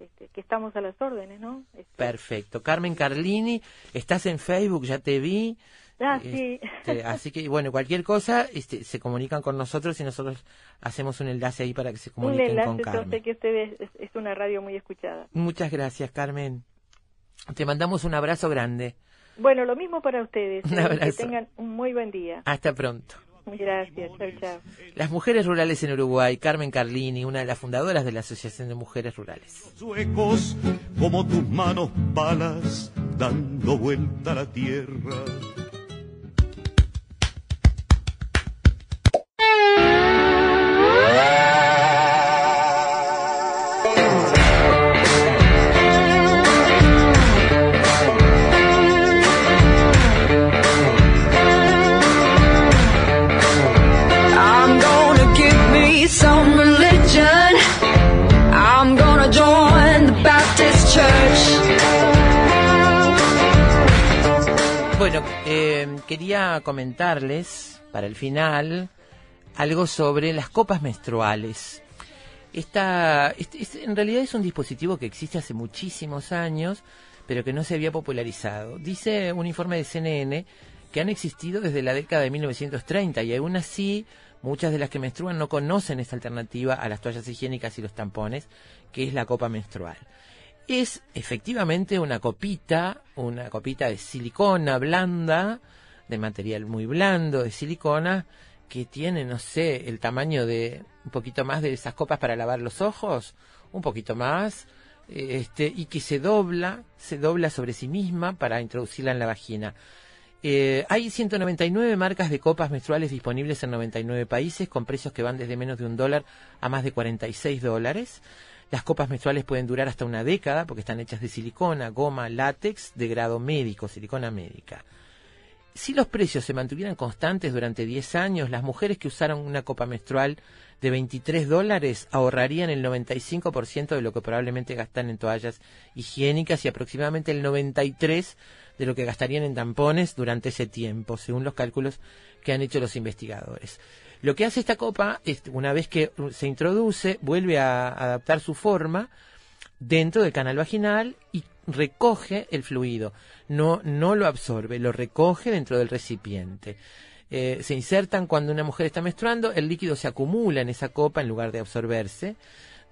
este, que estamos a las órdenes, ¿no? Este, Perfecto. Carmen Carlini, estás en Facebook, ya te vi. Ah, sí. Este, así que, bueno, cualquier cosa, este, se comunican con nosotros y nosotros hacemos un enlace ahí para que se Un comuniquen enlace, con Carmen. entonces, que ustedes es, es una radio muy escuchada. Muchas gracias, Carmen. Te mandamos un abrazo grande. Bueno, lo mismo para ustedes. Un eh, abrazo. Que tengan un muy buen día. Hasta pronto. Gracias. Chao, chao. Las mujeres rurales en Uruguay, Carmen Carlini, una de las fundadoras de la Asociación de Mujeres Rurales. Suecos como tus manos palas dando vuelta a la tierra. Bueno, eh, quería comentarles para el final algo sobre las copas menstruales. Esta, este- este en realidad es un dispositivo que existe hace muchísimos años, pero que no se había popularizado. Dice un informe de CNN que han existido desde la década de 1930 y aún así muchas de las que menstruan no conocen esta alternativa a las toallas higiénicas y los tampones, que es la copa menstrual. Es efectivamente una copita, una copita de silicona blanda, de material muy blando, de silicona, que tiene, no sé, el tamaño de un poquito más de esas copas para lavar los ojos, un poquito más, este, y que se dobla, se dobla sobre sí misma para introducirla en la vagina. Eh, hay 199 marcas de copas menstruales disponibles en 99 países con precios que van desde menos de un dólar a más de 46 dólares. Las copas menstruales pueden durar hasta una década porque están hechas de silicona, goma, látex de grado médico, silicona médica. Si los precios se mantuvieran constantes durante 10 años, las mujeres que usaron una copa menstrual de 23 dólares ahorrarían el 95% de lo que probablemente gastan en toallas higiénicas y aproximadamente el 93% de lo que gastarían en tampones durante ese tiempo, según los cálculos que han hecho los investigadores. Lo que hace esta copa es, una vez que se introduce, vuelve a adaptar su forma dentro del canal vaginal y recoge el fluido. No, no lo absorbe, lo recoge dentro del recipiente. Eh, se insertan cuando una mujer está menstruando, el líquido se acumula en esa copa en lugar de absorberse.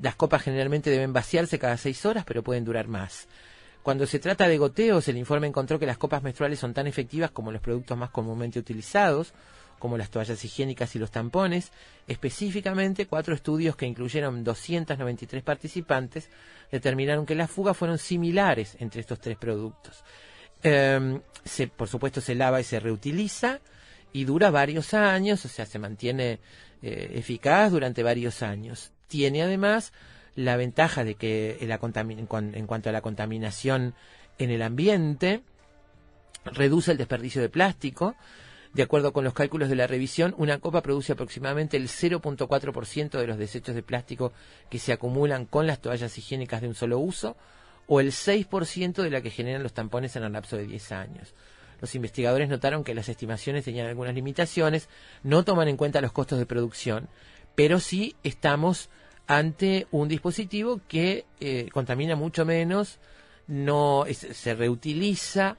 Las copas generalmente deben vaciarse cada seis horas, pero pueden durar más. Cuando se trata de goteos, el informe encontró que las copas menstruales son tan efectivas como los productos más comúnmente utilizados, como las toallas higiénicas y los tampones. Específicamente, cuatro estudios que incluyeron 293 participantes determinaron que las fugas fueron similares entre estos tres productos. Eh, se, por supuesto, se lava y se reutiliza y dura varios años, o sea, se mantiene eh, eficaz durante varios años. Tiene además la ventaja de que en cuanto a la contaminación en el ambiente, reduce el desperdicio de plástico. De acuerdo con los cálculos de la revisión, una copa produce aproximadamente el 0.4% de los desechos de plástico que se acumulan con las toallas higiénicas de un solo uso o el 6% de la que generan los tampones en el lapso de 10 años. Los investigadores notaron que las estimaciones tenían algunas limitaciones, no toman en cuenta los costos de producción, pero sí estamos ante un dispositivo que eh, contamina mucho menos, no se reutiliza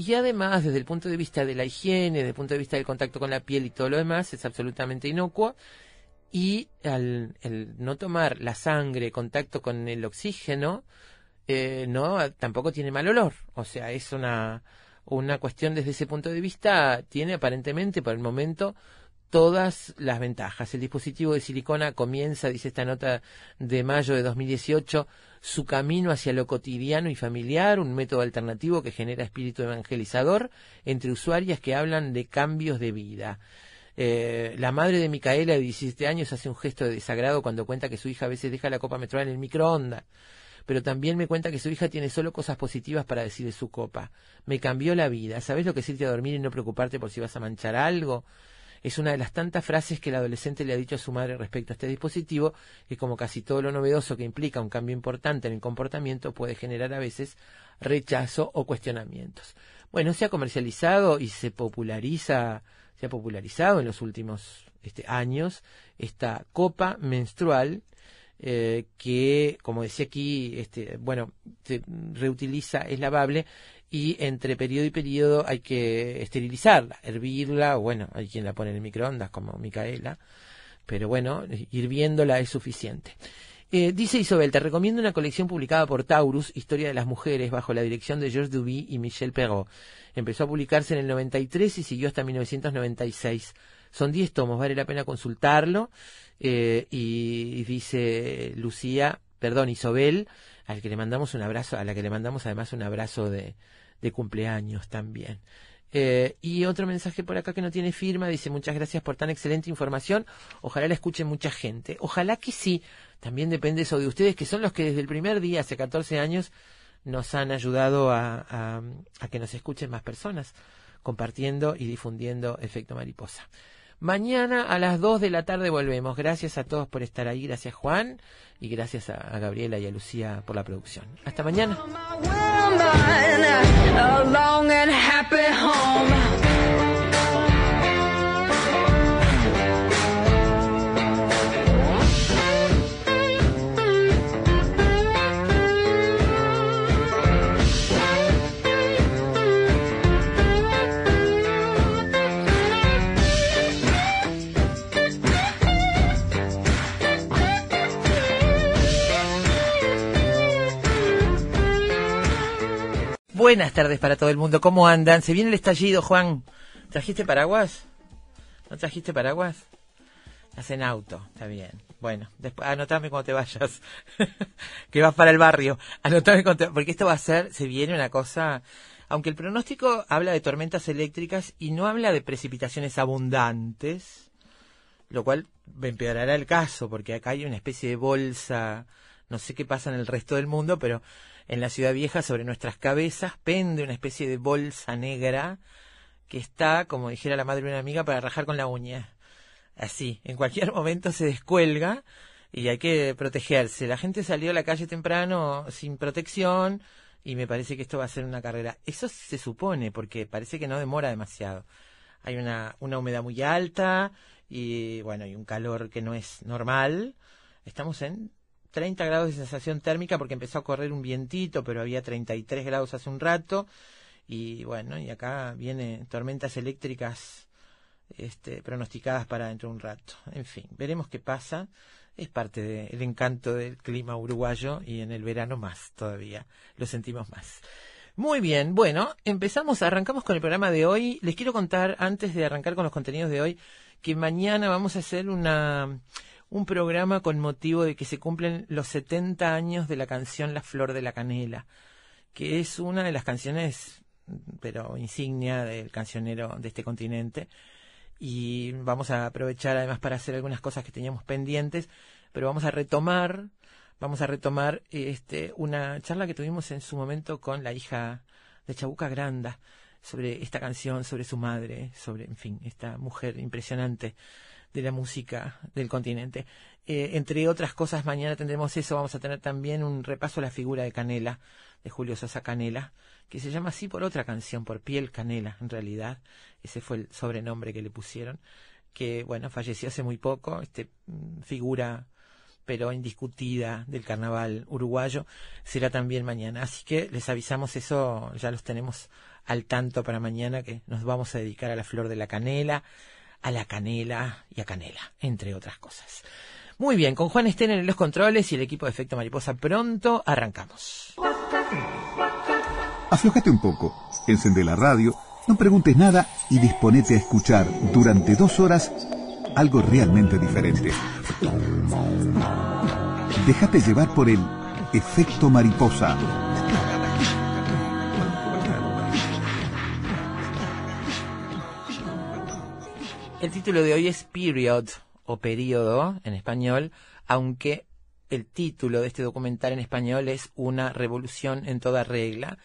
y además desde el punto de vista de la higiene, desde el punto de vista del contacto con la piel y todo lo demás es absolutamente inocuo. Y al el no tomar la sangre contacto con el oxígeno eh, no tampoco tiene mal olor. O sea es una una cuestión desde ese punto de vista tiene aparentemente por el momento todas las ventajas. El dispositivo de silicona comienza, dice esta nota de mayo de 2018, su camino hacia lo cotidiano y familiar, un método alternativo que genera espíritu evangelizador entre usuarias que hablan de cambios de vida. Eh, la madre de Micaela, de 17 años, hace un gesto de desagrado cuando cuenta que su hija a veces deja la copa menstrual en el microondas. Pero también me cuenta que su hija tiene solo cosas positivas para decir de su copa. Me cambió la vida. ¿Sabes lo que es irte a dormir y no preocuparte por si vas a manchar algo? Es una de las tantas frases que el adolescente le ha dicho a su madre respecto a este dispositivo, que como casi todo lo novedoso que implica un cambio importante en el comportamiento puede generar a veces rechazo o cuestionamientos. Bueno, se ha comercializado y se populariza, se ha popularizado en los últimos este, años esta copa menstrual eh, que, como decía aquí, este, bueno, se reutiliza, es lavable y entre periodo y periodo hay que esterilizarla, hervirla, o bueno, hay quien la pone en el microondas como Micaela, pero bueno, hirviéndola es suficiente. Eh, dice Isobel, te recomiendo una colección publicada por Taurus, Historia de las Mujeres, bajo la dirección de Georges Duby y Michel Perrault. Empezó a publicarse en el 93 y siguió hasta 1996. Son 10 tomos, vale la pena consultarlo. Eh, y, y dice Lucía, perdón, Isobel, al que le mandamos un abrazo, a la que le mandamos además un abrazo de, de cumpleaños también. Eh, y otro mensaje por acá que no tiene firma, dice muchas gracias por tan excelente información, ojalá la escuche mucha gente, ojalá que sí, también depende eso de ustedes, que son los que desde el primer día, hace 14 años, nos han ayudado a, a, que nos escuchen más personas, compartiendo y difundiendo efecto mariposa. Mañana a las 2 de la tarde volvemos. Gracias a todos por estar ahí. Gracias Juan y gracias a, a Gabriela y a Lucía por la producción. Hasta mañana. A long and happy home. Buenas tardes para todo el mundo. ¿Cómo andan? Se viene el estallido, Juan. ¿Trajiste paraguas? ¿No trajiste paraguas? Estás en auto, está bien. Bueno, después anotame cuando te vayas, que vas para el barrio. Anotame cuando te- porque esto va a ser, se viene una cosa, aunque el pronóstico habla de tormentas eléctricas y no habla de precipitaciones abundantes, lo cual empeorará el caso, porque acá hay una especie de bolsa, no sé qué pasa en el resto del mundo, pero en la ciudad vieja sobre nuestras cabezas pende una especie de bolsa negra que está, como dijera la madre de una amiga, para rajar con la uña. Así, en cualquier momento se descuelga y hay que protegerse. La gente salió a la calle temprano sin protección y me parece que esto va a ser una carrera. Eso se supone, porque parece que no demora demasiado. Hay una, una humedad muy alta y bueno, y un calor que no es normal. Estamos en 30 grados de sensación térmica porque empezó a correr un vientito, pero había 33 grados hace un rato. Y bueno, y acá viene tormentas eléctricas este, pronosticadas para dentro de un rato. En fin, veremos qué pasa. Es parte del encanto del clima uruguayo y en el verano más todavía. Lo sentimos más. Muy bien, bueno, empezamos, arrancamos con el programa de hoy. Les quiero contar, antes de arrancar con los contenidos de hoy, que mañana vamos a hacer una, un programa con motivo de que se cumplen los 70 años de la canción La Flor de la Canela, que es una de las canciones, pero insignia del cancionero de este continente. Y vamos a aprovechar además para hacer algunas cosas que teníamos pendientes, pero vamos a retomar, vamos a retomar este, una charla que tuvimos en su momento con la hija de Chabuca Granda sobre esta canción, sobre su madre, sobre, en fin, esta mujer impresionante de la música del continente. Eh, entre otras cosas, mañana tendremos eso, vamos a tener también un repaso a la figura de Canela, de Julio Sosa Canela, que se llama así por otra canción, por Piel Canela, en realidad. Ese fue el sobrenombre que le pusieron, que, bueno, falleció hace muy poco, este mm, figura pero indiscutida del carnaval uruguayo, será también mañana. Así que les avisamos eso, ya los tenemos al tanto para mañana, que nos vamos a dedicar a la flor de la canela, a la canela y a canela, entre otras cosas. Muy bien, con Juan Estén en los controles y el equipo de Efecto Mariposa, pronto arrancamos. Aflojate un poco, encende la radio, no preguntes nada y disponete a escuchar durante dos horas algo realmente diferente. Déjate llevar por el efecto mariposa. El título de hoy es Period, o Período en español, aunque el título de este documental en español es Una revolución en toda regla.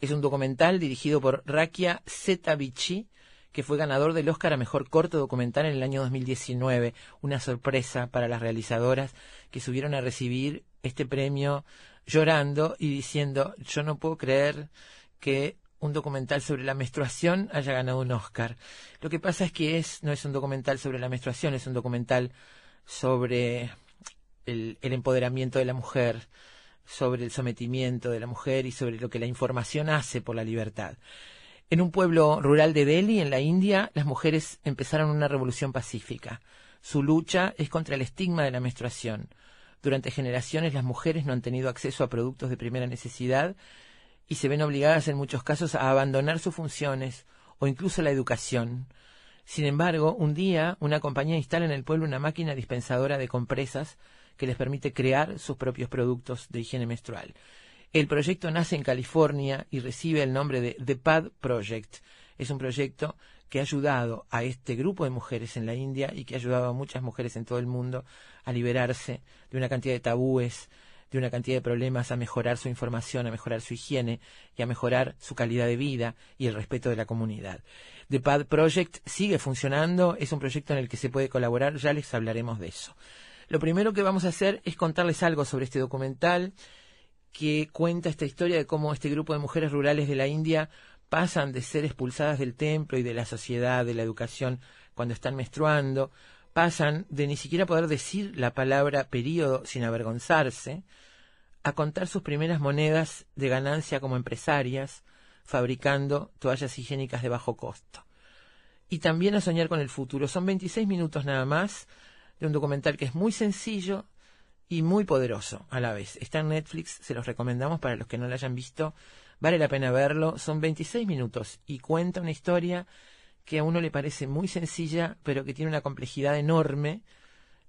Es un documental dirigido por Rakia Zetavici, que fue ganador del Oscar a Mejor Corto Documental en el año 2019. Una sorpresa para las realizadoras que subieron a recibir este premio llorando y diciendo, yo no puedo creer que un documental sobre la menstruación haya ganado un Oscar. Lo que pasa es que es, no es un documental sobre la menstruación, es un documental sobre el, el empoderamiento de la mujer, sobre el sometimiento de la mujer y sobre lo que la información hace por la libertad. En un pueblo rural de Delhi, en la India, las mujeres empezaron una revolución pacífica. Su lucha es contra el estigma de la menstruación. Durante generaciones las mujeres no han tenido acceso a productos de primera necesidad y se ven obligadas en muchos casos a abandonar sus funciones o incluso la educación. Sin embargo, un día una compañía instala en el pueblo una máquina dispensadora de compresas que les permite crear sus propios productos de higiene menstrual. El proyecto nace en California y recibe el nombre de The Pad Project. Es un proyecto que ha ayudado a este grupo de mujeres en la India y que ha ayudado a muchas mujeres en todo el mundo a liberarse de una cantidad de tabúes, de una cantidad de problemas, a mejorar su información, a mejorar su higiene y a mejorar su calidad de vida y el respeto de la comunidad. The Pad Project sigue funcionando, es un proyecto en el que se puede colaborar, ya les hablaremos de eso. Lo primero que vamos a hacer es contarles algo sobre este documental que cuenta esta historia de cómo este grupo de mujeres rurales de la India pasan de ser expulsadas del templo y de la sociedad, de la educación, cuando están menstruando, pasan de ni siquiera poder decir la palabra período sin avergonzarse, a contar sus primeras monedas de ganancia como empresarias, fabricando toallas higiénicas de bajo costo. Y también a soñar con el futuro. Son 26 minutos nada más de un documental que es muy sencillo y muy poderoso a la vez. Está en Netflix, se los recomendamos para los que no lo hayan visto. Vale la pena verlo. Son 26 minutos y cuenta una historia que a uno le parece muy sencilla, pero que tiene una complejidad enorme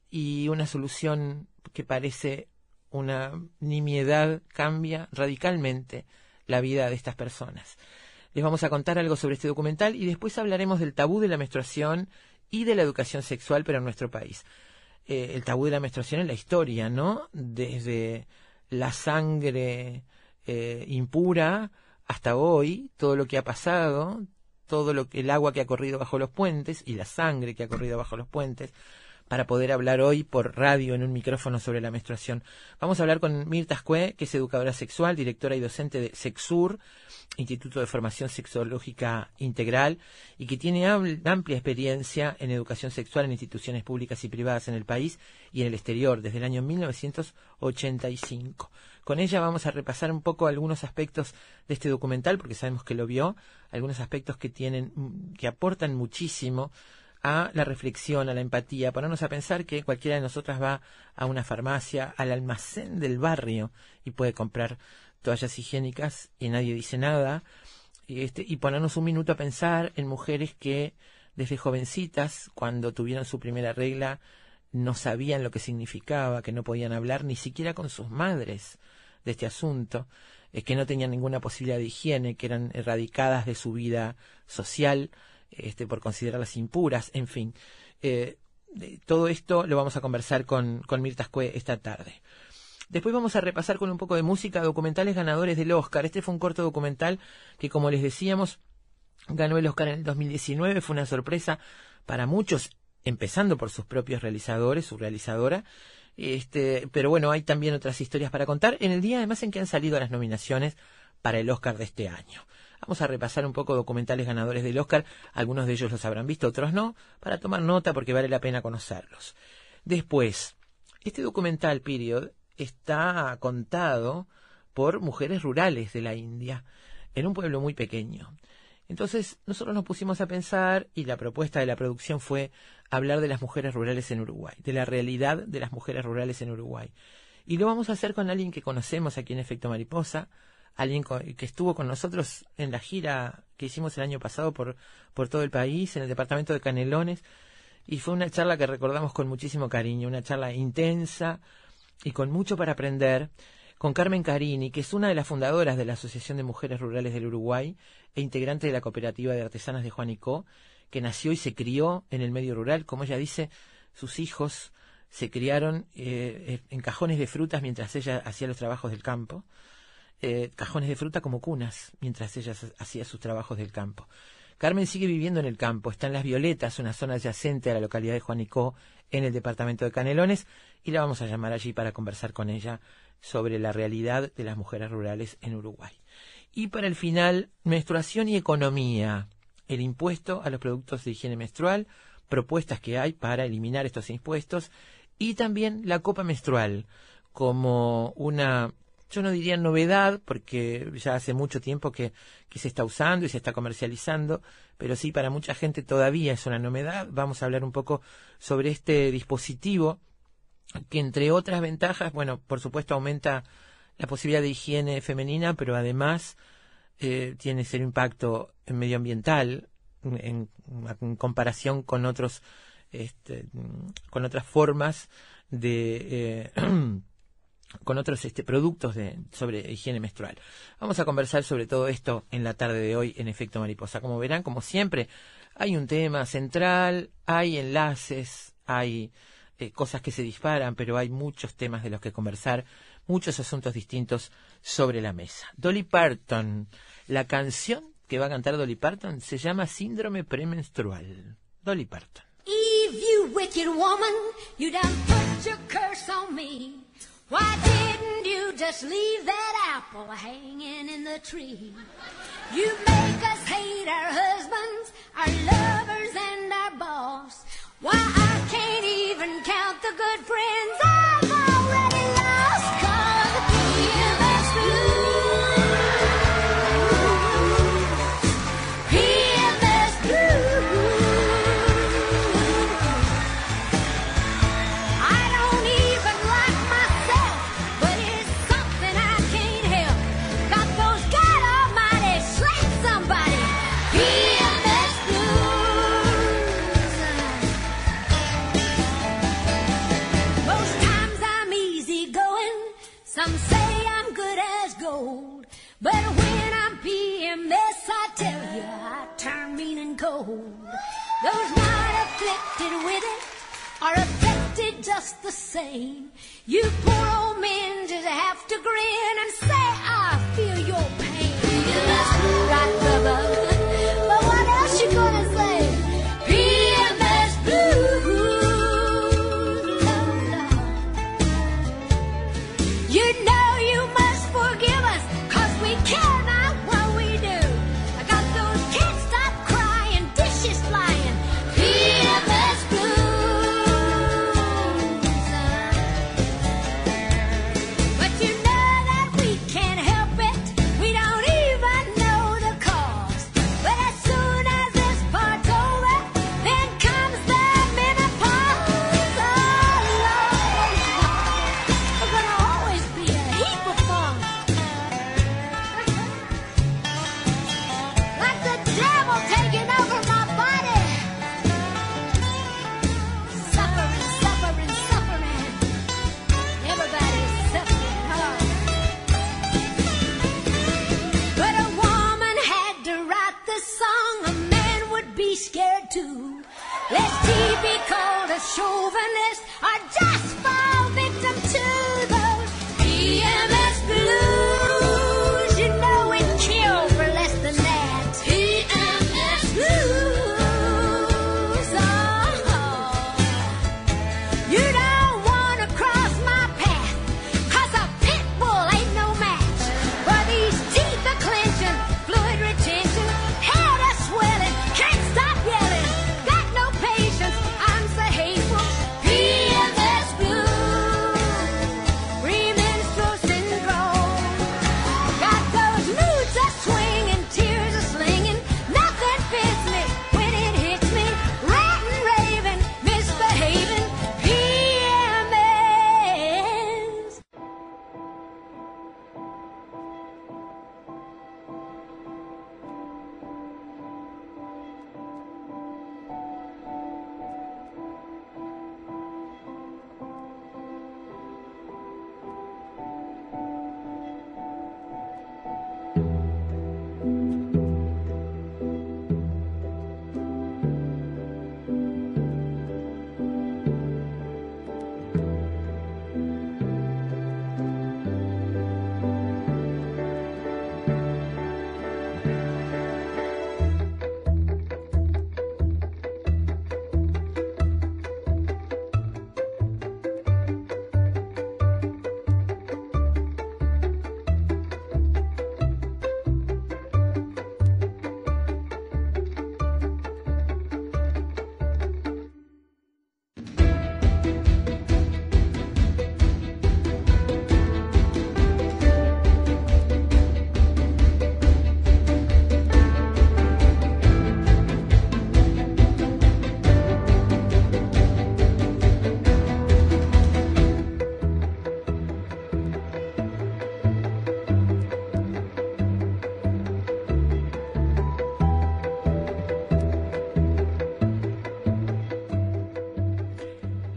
y una solución que parece una nimiedad cambia radicalmente la vida de estas personas. Les vamos a contar algo sobre este documental y después hablaremos del tabú de la menstruación y de la educación sexual, pero en nuestro país. Eh, el tabú de la menstruación en la historia, ¿no? Desde la sangre eh, impura hasta hoy, todo lo que ha pasado, todo lo que el agua que ha corrido bajo los puentes y la sangre que ha corrido bajo los puentes, para poder hablar hoy por radio en un micrófono sobre la menstruación. Vamos a hablar con Mirta Ascue, que es educadora sexual, directora y docente de Sexur, Instituto de Formación Sexológica Integral, y que tiene amplia experiencia en educación sexual en instituciones públicas y privadas en el país y en el exterior desde el año 1985. Con ella vamos a repasar un poco algunos aspectos de este documental, porque sabemos que lo vio, algunos aspectos que tienen, que aportan muchísimo a la reflexión, a la empatía, ponernos a pensar que cualquiera de nosotras va a una farmacia, al almacén del barrio y puede comprar toallas higiénicas y nadie dice nada, y, este, y ponernos un minuto a pensar en mujeres que desde jovencitas, cuando tuvieron su primera regla, no sabían lo que significaba, que no podían hablar ni siquiera con sus madres de este asunto, eh, que no tenían ninguna posibilidad de higiene, que eran erradicadas de su vida social, este, por considerarlas impuras, en fin. Eh, todo esto lo vamos a conversar con, con Mirta Ascue esta tarde. Después vamos a repasar con un poco de música documentales ganadores del Oscar. Este fue un corto documental que, como les decíamos, ganó el Oscar en el 2019. Fue una sorpresa para muchos, empezando por sus propios realizadores, su realizadora. Este, pero bueno, hay también otras historias para contar en el día además en que han salido las nominaciones para el Oscar de este año. Vamos a repasar un poco documentales ganadores del Oscar, algunos de ellos los habrán visto, otros no, para tomar nota porque vale la pena conocerlos. Después, este documental Period está contado por mujeres rurales de la India, en un pueblo muy pequeño. Entonces nosotros nos pusimos a pensar y la propuesta de la producción fue hablar de las mujeres rurales en Uruguay, de la realidad de las mujeres rurales en Uruguay. Y lo vamos a hacer con alguien que conocemos aquí en Efecto Mariposa, alguien que estuvo con nosotros en la gira que hicimos el año pasado por, por todo el país, en el departamento de Canelones, y fue una charla que recordamos con muchísimo cariño, una charla intensa y con mucho para aprender, con Carmen Carini, que es una de las fundadoras de la Asociación de Mujeres Rurales del Uruguay e integrante de la Cooperativa de Artesanas de Juanicó, que nació y se crió en el medio rural, como ella dice, sus hijos se criaron eh, en cajones de frutas mientras ella hacía los trabajos del campo eh, cajones de fruta como cunas mientras ella hacía sus trabajos del campo. Carmen sigue viviendo en el campo, está en Las Violetas, una zona adyacente a la localidad de Juanicó, en el departamento de Canelones, y la vamos a llamar allí para conversar con ella sobre la realidad de las mujeres rurales en Uruguay. Y para el final, menstruación y economía, el impuesto a los productos de higiene menstrual, propuestas que hay para eliminar estos impuestos, y también la copa menstrual como una yo no diría novedad, porque ya hace mucho tiempo que, que se está usando y se está comercializando, pero sí para mucha gente todavía es una novedad. Vamos a hablar un poco sobre este dispositivo que entre otras ventajas, bueno, por supuesto aumenta la posibilidad de higiene femenina, pero además eh, tiene cero impacto medioambiental en, en comparación con otros este, con otras formas de eh, con otros este, productos de, sobre higiene menstrual. Vamos a conversar sobre todo esto en la tarde de hoy en Efecto Mariposa. Como verán, como siempre, hay un tema central, hay enlaces, hay eh, cosas que se disparan, pero hay muchos temas de los que conversar, muchos asuntos distintos sobre la mesa. Dolly Parton, la canción que va a cantar Dolly Parton se llama Síndrome Premenstrual. Dolly Parton. Eve, you wicked woman, you done put your curse on me. Why didn't you just leave that apple hanging in the tree? You make us hate our husbands, our lovers, and our boss. Why I can't even count the good friends I've Some say I'm good as gold. But when I'm PMS, I tell you, I turn mean and cold. Those not afflicted with it are affected just the same. You poor old men just have to grin and say, I feel your pain. Right, brother. Chauvinist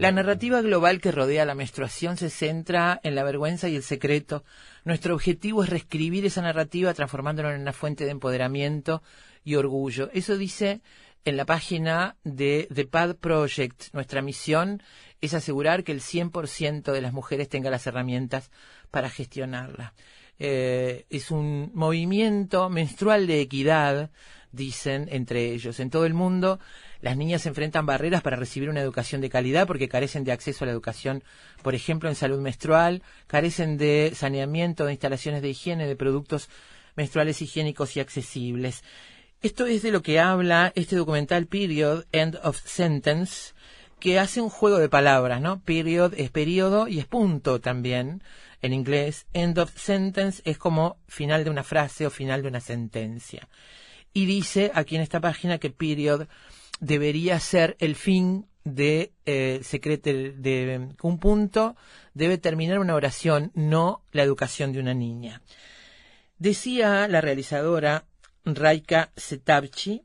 La narrativa global que rodea la menstruación se centra en la vergüenza y el secreto. Nuestro objetivo es reescribir esa narrativa transformándola en una fuente de empoderamiento y orgullo. Eso dice en la página de The Pad Project. Nuestra misión es asegurar que el 100% de las mujeres tenga las herramientas para gestionarla. Eh, es un movimiento menstrual de equidad, dicen entre ellos. En todo el mundo, las niñas enfrentan barreras para recibir una educación de calidad porque carecen de acceso a la educación, por ejemplo, en salud menstrual, carecen de saneamiento, de instalaciones de higiene, de productos menstruales higiénicos y accesibles. Esto es de lo que habla este documental Period, End of Sentence, que hace un juego de palabras, ¿no? Period es periodo y es punto también en inglés. End of sentence es como final de una frase o final de una sentencia. Y dice aquí en esta página que period debería ser el fin de eh, de un punto debe terminar una oración, no la educación de una niña. Decía la realizadora Raika Setavci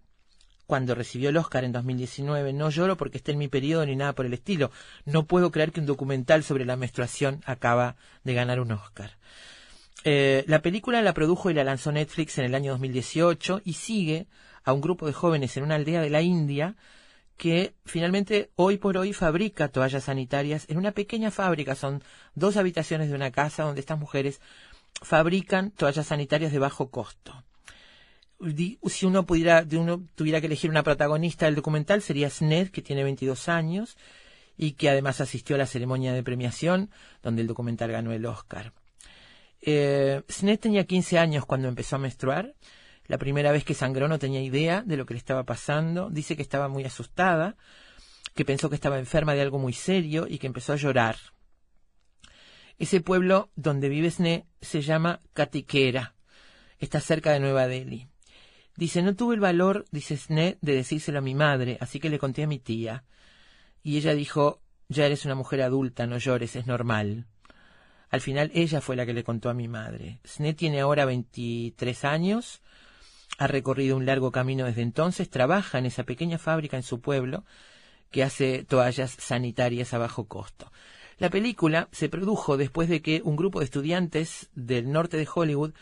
cuando recibió el Oscar en 2019. No lloro porque esté en mi periodo ni nada por el estilo. No puedo creer que un documental sobre la menstruación acaba de ganar un Oscar. Eh, la película la produjo y la lanzó Netflix en el año 2018 y sigue a un grupo de jóvenes en una aldea de la India que finalmente hoy por hoy fabrica toallas sanitarias en una pequeña fábrica. Son dos habitaciones de una casa donde estas mujeres fabrican toallas sanitarias de bajo costo si uno pudiera, de uno tuviera que elegir una protagonista del documental sería Sned, que tiene 22 años y que además asistió a la ceremonia de premiación donde el documental ganó el Oscar. Eh, Sned tenía 15 años cuando empezó a menstruar. La primera vez que sangró no tenía idea de lo que le estaba pasando. Dice que estaba muy asustada, que pensó que estaba enferma de algo muy serio y que empezó a llorar. Ese pueblo donde vive Sned se llama Katikera. Está cerca de Nueva Delhi. Dice, no tuve el valor, dice Sne, de decírselo a mi madre, así que le conté a mi tía. Y ella dijo, ya eres una mujer adulta, no llores, es normal. Al final ella fue la que le contó a mi madre. Sne tiene ahora 23 años, ha recorrido un largo camino desde entonces, trabaja en esa pequeña fábrica en su pueblo que hace toallas sanitarias a bajo costo. La película se produjo después de que un grupo de estudiantes del norte de Hollywood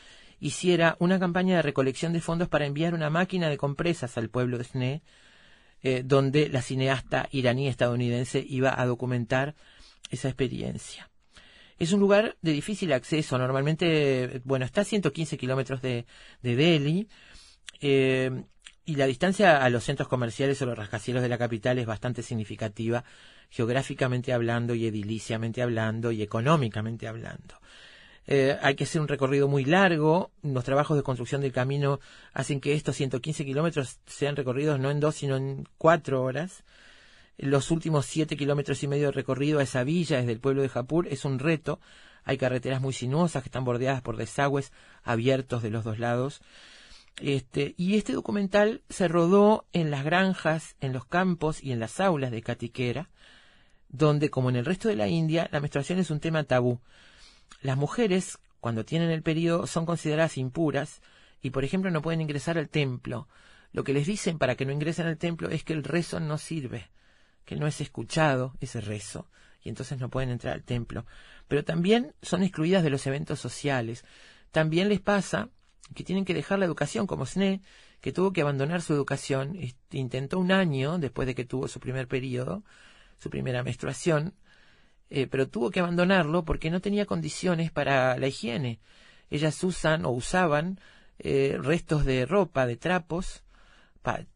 hiciera una campaña de recolección de fondos para enviar una máquina de compresas al pueblo de Sne, eh, donde la cineasta iraní estadounidense iba a documentar esa experiencia. Es un lugar de difícil acceso, normalmente, bueno, está a 115 kilómetros de Delhi, eh, y la distancia a los centros comerciales o los rascacielos de la capital es bastante significativa, geográficamente hablando y ediliciamente hablando y económicamente hablando. Eh, hay que hacer un recorrido muy largo. Los trabajos de construcción del camino hacen que estos 115 kilómetros sean recorridos no en dos, sino en cuatro horas. Los últimos siete kilómetros y medio de recorrido a esa villa desde el pueblo de Japur es un reto. Hay carreteras muy sinuosas que están bordeadas por desagües abiertos de los dos lados. Este, y este documental se rodó en las granjas, en los campos y en las aulas de Catiquera, donde, como en el resto de la India, la menstruación es un tema tabú. Las mujeres, cuando tienen el periodo, son consideradas impuras y, por ejemplo, no pueden ingresar al templo. Lo que les dicen para que no ingresen al templo es que el rezo no sirve, que no es escuchado ese rezo, y entonces no pueden entrar al templo. Pero también son excluidas de los eventos sociales. También les pasa que tienen que dejar la educación, como Sne, que tuvo que abandonar su educación, intentó un año después de que tuvo su primer periodo, su primera menstruación, eh, pero tuvo que abandonarlo porque no tenía condiciones para la higiene. Ellas usan o usaban eh, restos de ropa, de trapos,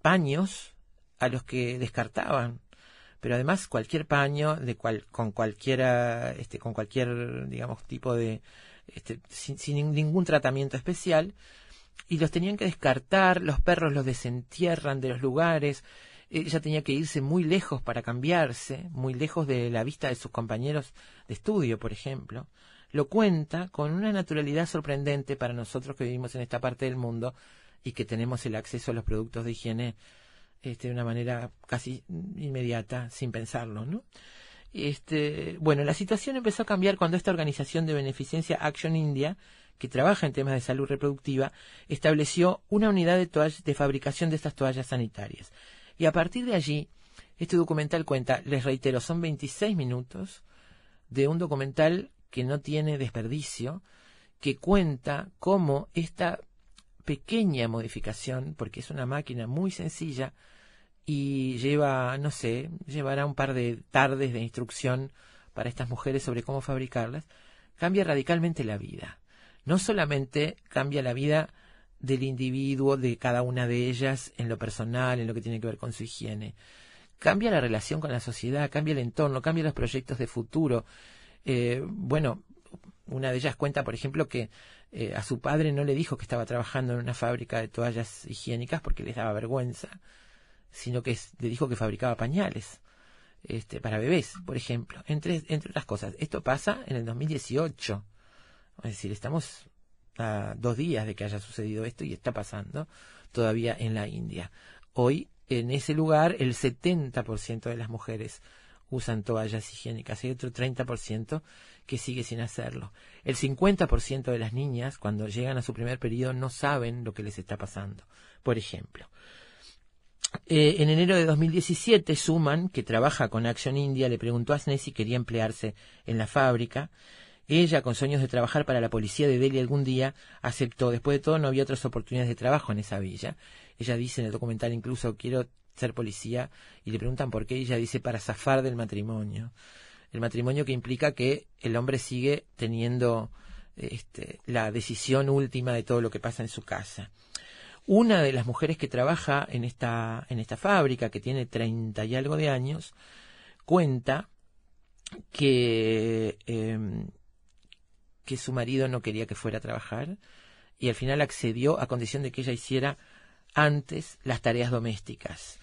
paños a los que descartaban. Pero además cualquier paño de cual, con cualquiera, este, con cualquier, digamos, tipo de, este, sin, ningún tratamiento especial, y los tenían que descartar, los perros los desentierran de los lugares, ella tenía que irse muy lejos para cambiarse, muy lejos de la vista de sus compañeros de estudio, por ejemplo. Lo cuenta con una naturalidad sorprendente para nosotros que vivimos en esta parte del mundo y que tenemos el acceso a los productos de higiene este, de una manera casi inmediata, sin pensarlo, ¿no? Este, bueno, la situación empezó a cambiar cuando esta organización de beneficencia Action India, que trabaja en temas de salud reproductiva, estableció una unidad de, de fabricación de estas toallas sanitarias. Y a partir de allí, Este documental cuenta, les reitero, son 26 minutos de un documental que no tiene desperdicio, que cuenta cómo esta pequeña modificación, porque es una máquina muy sencilla y lleva, no sé, llevará un par de tardes de instrucción para estas mujeres sobre cómo fabricarlas, cambia radicalmente la vida. No solamente cambia la vida del individuo, de cada una de ellas, en lo personal, en lo que tiene que ver con su higiene. Cambia la relación con la sociedad, cambia el entorno, cambia los proyectos de futuro. Eh, bueno, una de ellas cuenta, por ejemplo, que eh, a su padre no le dijo que estaba trabajando en una fábrica de toallas higiénicas porque les daba vergüenza, sino que le dijo que fabricaba pañales este, para bebés, por ejemplo, entre, entre otras cosas. Esto pasa en el 2018. Es decir, estamos a dos días de que haya sucedido esto y está pasando todavía en la India. Hoy, en ese lugar, el 70% de las mujeres usan toallas higiénicas. Hay otro 30% que sigue sin hacerlo. El 50% de las niñas, cuando llegan a su primer periodo, no saben lo que les está pasando. Por ejemplo, eh, en enero de 2017, Suman, que trabaja con Action India, le preguntó a Sneh si quería emplearse en la fábrica. Ella, con sueños de trabajar para la policía de Delhi algún día, aceptó. Después de todo, no había otras oportunidades de trabajo en esa villa. Ella dice en el documental incluso, quiero ser policía, y le preguntan por qué, ella dice, para zafar del matrimonio. El matrimonio que implica que el hombre sigue teniendo este, la decisión última de todo lo que pasa en su casa. Una de las mujeres que trabaja en esta, en esta fábrica, que tiene treinta y algo de años, cuenta que, em, que su marido no quería que fuera a trabajar y al final accedió a condición de que ella hiciera antes las tareas domésticas.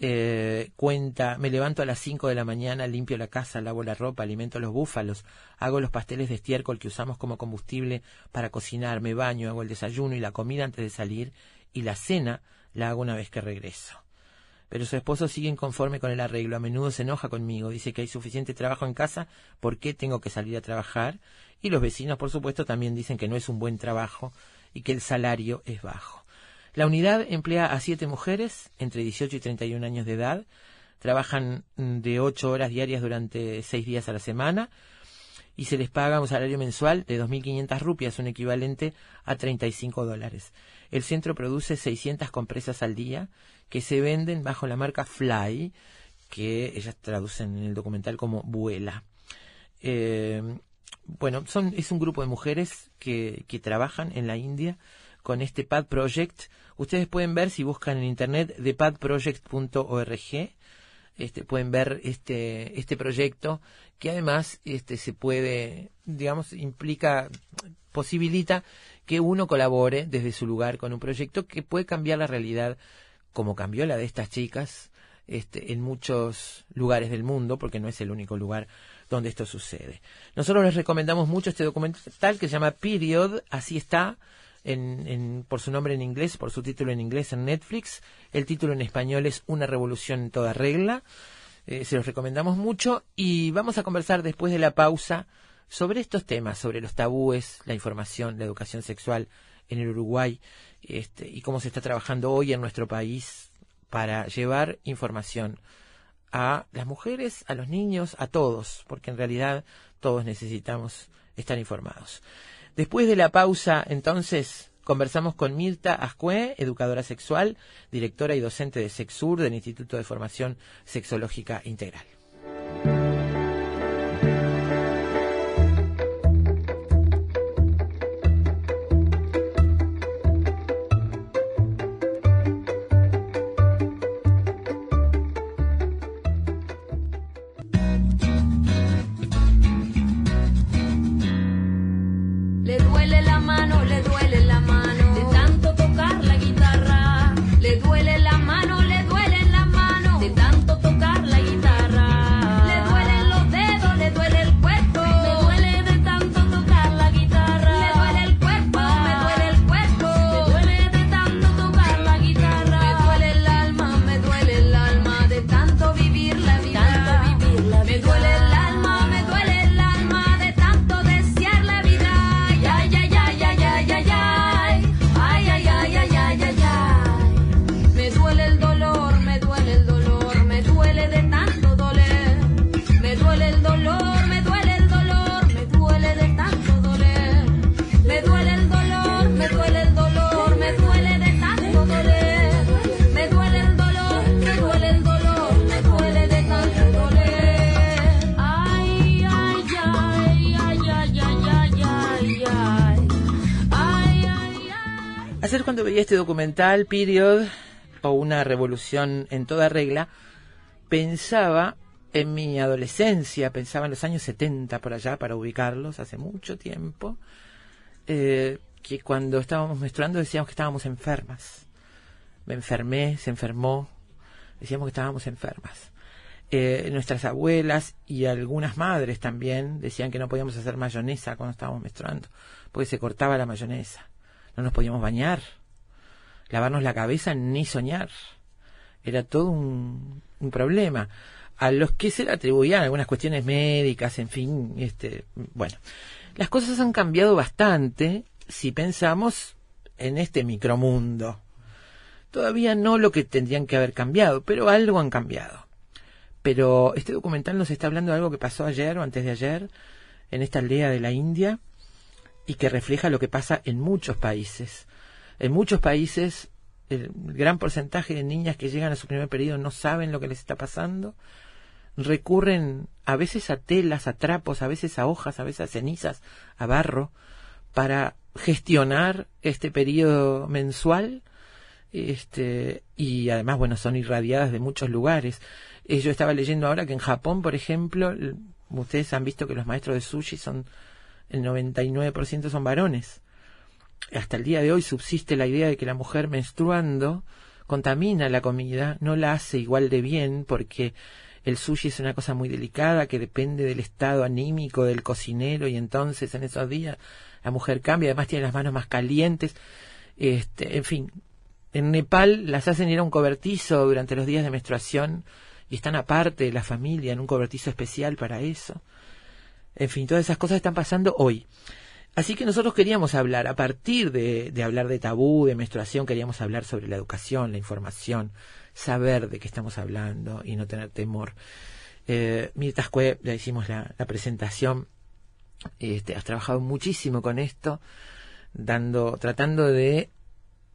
Eh, cuenta, me levanto a las 5 de la mañana, limpio la casa, lavo la ropa, alimento los búfalos, hago los pasteles de estiércol que usamos como combustible para cocinar, me baño, hago el desayuno y la comida antes de salir y la cena la hago una vez que regreso. Pero su esposo sigue inconforme con el arreglo, a menudo se enoja conmigo, dice que hay suficiente trabajo en casa, ¿por qué tengo que salir a trabajar? Y los vecinos, por supuesto, también dicen que no es un buen trabajo y que el salario es bajo. La unidad emplea a siete mujeres entre 18 y 31 años de edad. Trabajan mm, de ocho horas diarias durante seis días a la semana y se les paga un salario mensual de 2.500 rupias, un equivalente a 35 dólares. El centro produce 600 compresas al día que se venden bajo la marca Fly, que ellas traducen en el documental como vuela. Eh, bueno, son, es un grupo de mujeres que, trabajan en la India con este Pad Project. Ustedes pueden ver si buscan en internet thepadproject.org, este, pueden ver este, este proyecto que además este, se puede, digamos, implica, posibilita que uno colabore desde su lugar con un proyecto que puede cambiar la realidad como cambió la de estas chicas este, en muchos lugares del mundo, porque no es el único lugar donde esto sucede. Nosotros les recomendamos mucho este documental que se llama Period, así está, en, por su nombre en inglés, por su título en inglés en Netflix. El título en español es Una revolución en toda regla. Eh, se los recomendamos mucho y vamos a conversar después de la pausa sobre estos temas, sobre los tabúes, la información, la educación sexual en el Uruguay este, y cómo se está trabajando hoy en nuestro país para llevar información a las mujeres, a los niños, a todos, porque en realidad todos necesitamos estar informados. Después de la pausa, entonces, conversamos con Mirta Ascue, educadora sexual, directora y docente de Sexur del Instituto de Formación Sexológica Integral. Este documental, Period, o una revolución en toda regla, pensaba en mi adolescencia, pensaba en los años 70 por allá, para ubicarlos, hace mucho tiempo, eh, que cuando estábamos menstruando decíamos que estábamos enfermas. Me enfermé, se enfermó, decíamos que estábamos enfermas. Eh, nuestras abuelas y algunas madres también decían que no podíamos hacer mayonesa cuando estábamos menstruando, porque se cortaba la mayonesa. No nos podíamos bañar, lavarnos la cabeza ni soñar. Era todo un, problema. A los que se le atribuían algunas cuestiones médicas, en fin, este, bueno. Las cosas han cambiado bastante si pensamos en este micromundo. Todavía no lo que tendrían que haber cambiado, pero algo han cambiado. Pero este documental nos está hablando de algo que pasó ayer o antes de ayer en esta aldea de la India y que refleja lo que pasa en muchos países. En muchos países el gran porcentaje de niñas que llegan a su primer periodo no saben lo que les está pasando, recurren a veces a telas, a trapos, a veces a hojas, a veces a cenizas, a barro, para gestionar este periodo mensual este y además bueno son irradiadas de muchos lugares. Eh, yo estaba leyendo ahora que en Japón por ejemplo ustedes han visto que los maestros de sushi son el 99% son varones hasta el día de hoy subsiste la idea de que la mujer menstruando contamina la comida, no la hace igual de bien porque el sushi es una cosa muy delicada que depende del estado anímico del cocinero y entonces en esos días la mujer cambia, además tiene las manos más calientes, este, en fin, en Nepal las hacen ir a un cobertizo durante los días de menstruación y están aparte de la familia en un cobertizo especial para eso. En fin, todas esas cosas están pasando hoy. Así que nosotros queríamos hablar, a partir de, de hablar de tabú, de menstruación, queríamos hablar sobre la educación, la información, saber de qué estamos hablando y no tener temor. Eh, Mirta Ascue, ya hicimos la, la presentación, este, has trabajado muchísimo con esto, dando, tratando de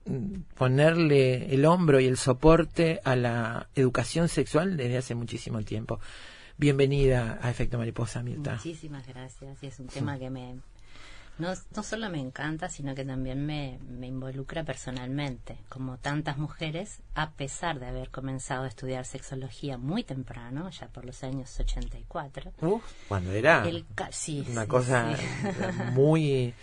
mm, ponerle el hombro y el soporte a la educación sexual desde hace muchísimo tiempo. Bienvenida a Efecto Mariposa, Mirta. Muchísimas gracias. Y es un tema que me no, no solo me encanta, sino que también me, me involucra personalmente. Como tantas mujeres, a pesar de haber comenzado a estudiar sexología muy temprano, ya por los años 84. Uf, cuando era el sí, una sí, cosa sí. muy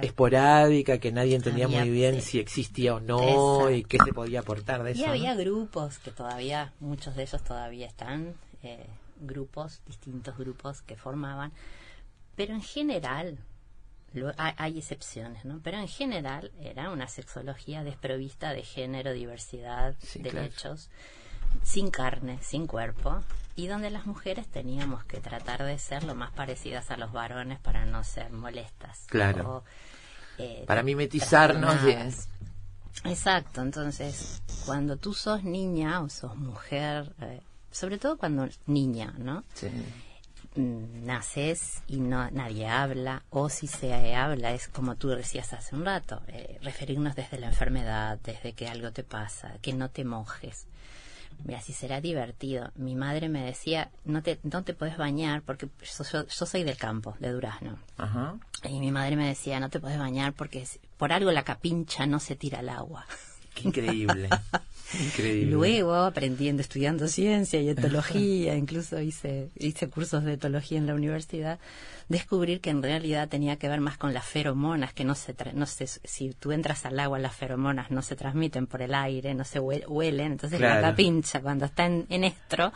esporádica que nadie entendía Había- muy bien si existía o no y qué se podía aportar de eso. Y ¿no? había grupos que todavía, muchos de ellos todavía están, eh, grupos, distintos grupos que formaban, pero en general, lo- hay, hay excepciones, ¿no? Pero en general era una sexología desprovista de género, diversidad, Sí, claro. derechos, sin carne, sin cuerpo, y donde las mujeres teníamos que tratar de ser lo más parecidas a los varones para no ser molestas. Claro. o, eh, Para mimetizarnos. Exacto, entonces cuando tú sos niña o sos mujer, eh, sobre todo cuando niña, ¿no? Sí. Mm, Naces y no nadie habla, o si se habla es como tú decías hace un rato, eh, referirnos desde la enfermedad, desde que algo te pasa, que no te mojes. Mira, si será divertido. Mi madre me decía, no te, no te puedes bañar porque yo, yo- yo soy del campo, de Durazno. Ajá. Y mi madre me decía, no te puedes bañar porque por algo la capincha no se tira al agua. Qué increíble. increíble. Luego, aprendiendo, estudiando ciencia y etología, incluso hice, hice cursos de etología en la universidad, descubrir que en realidad tenía que ver más con las feromonas, que no se, tra- no se, si tú entras al agua, las feromonas no se transmiten por el aire, no se hue- huelen, entonces Claro. la capincha cuando está en, en estro,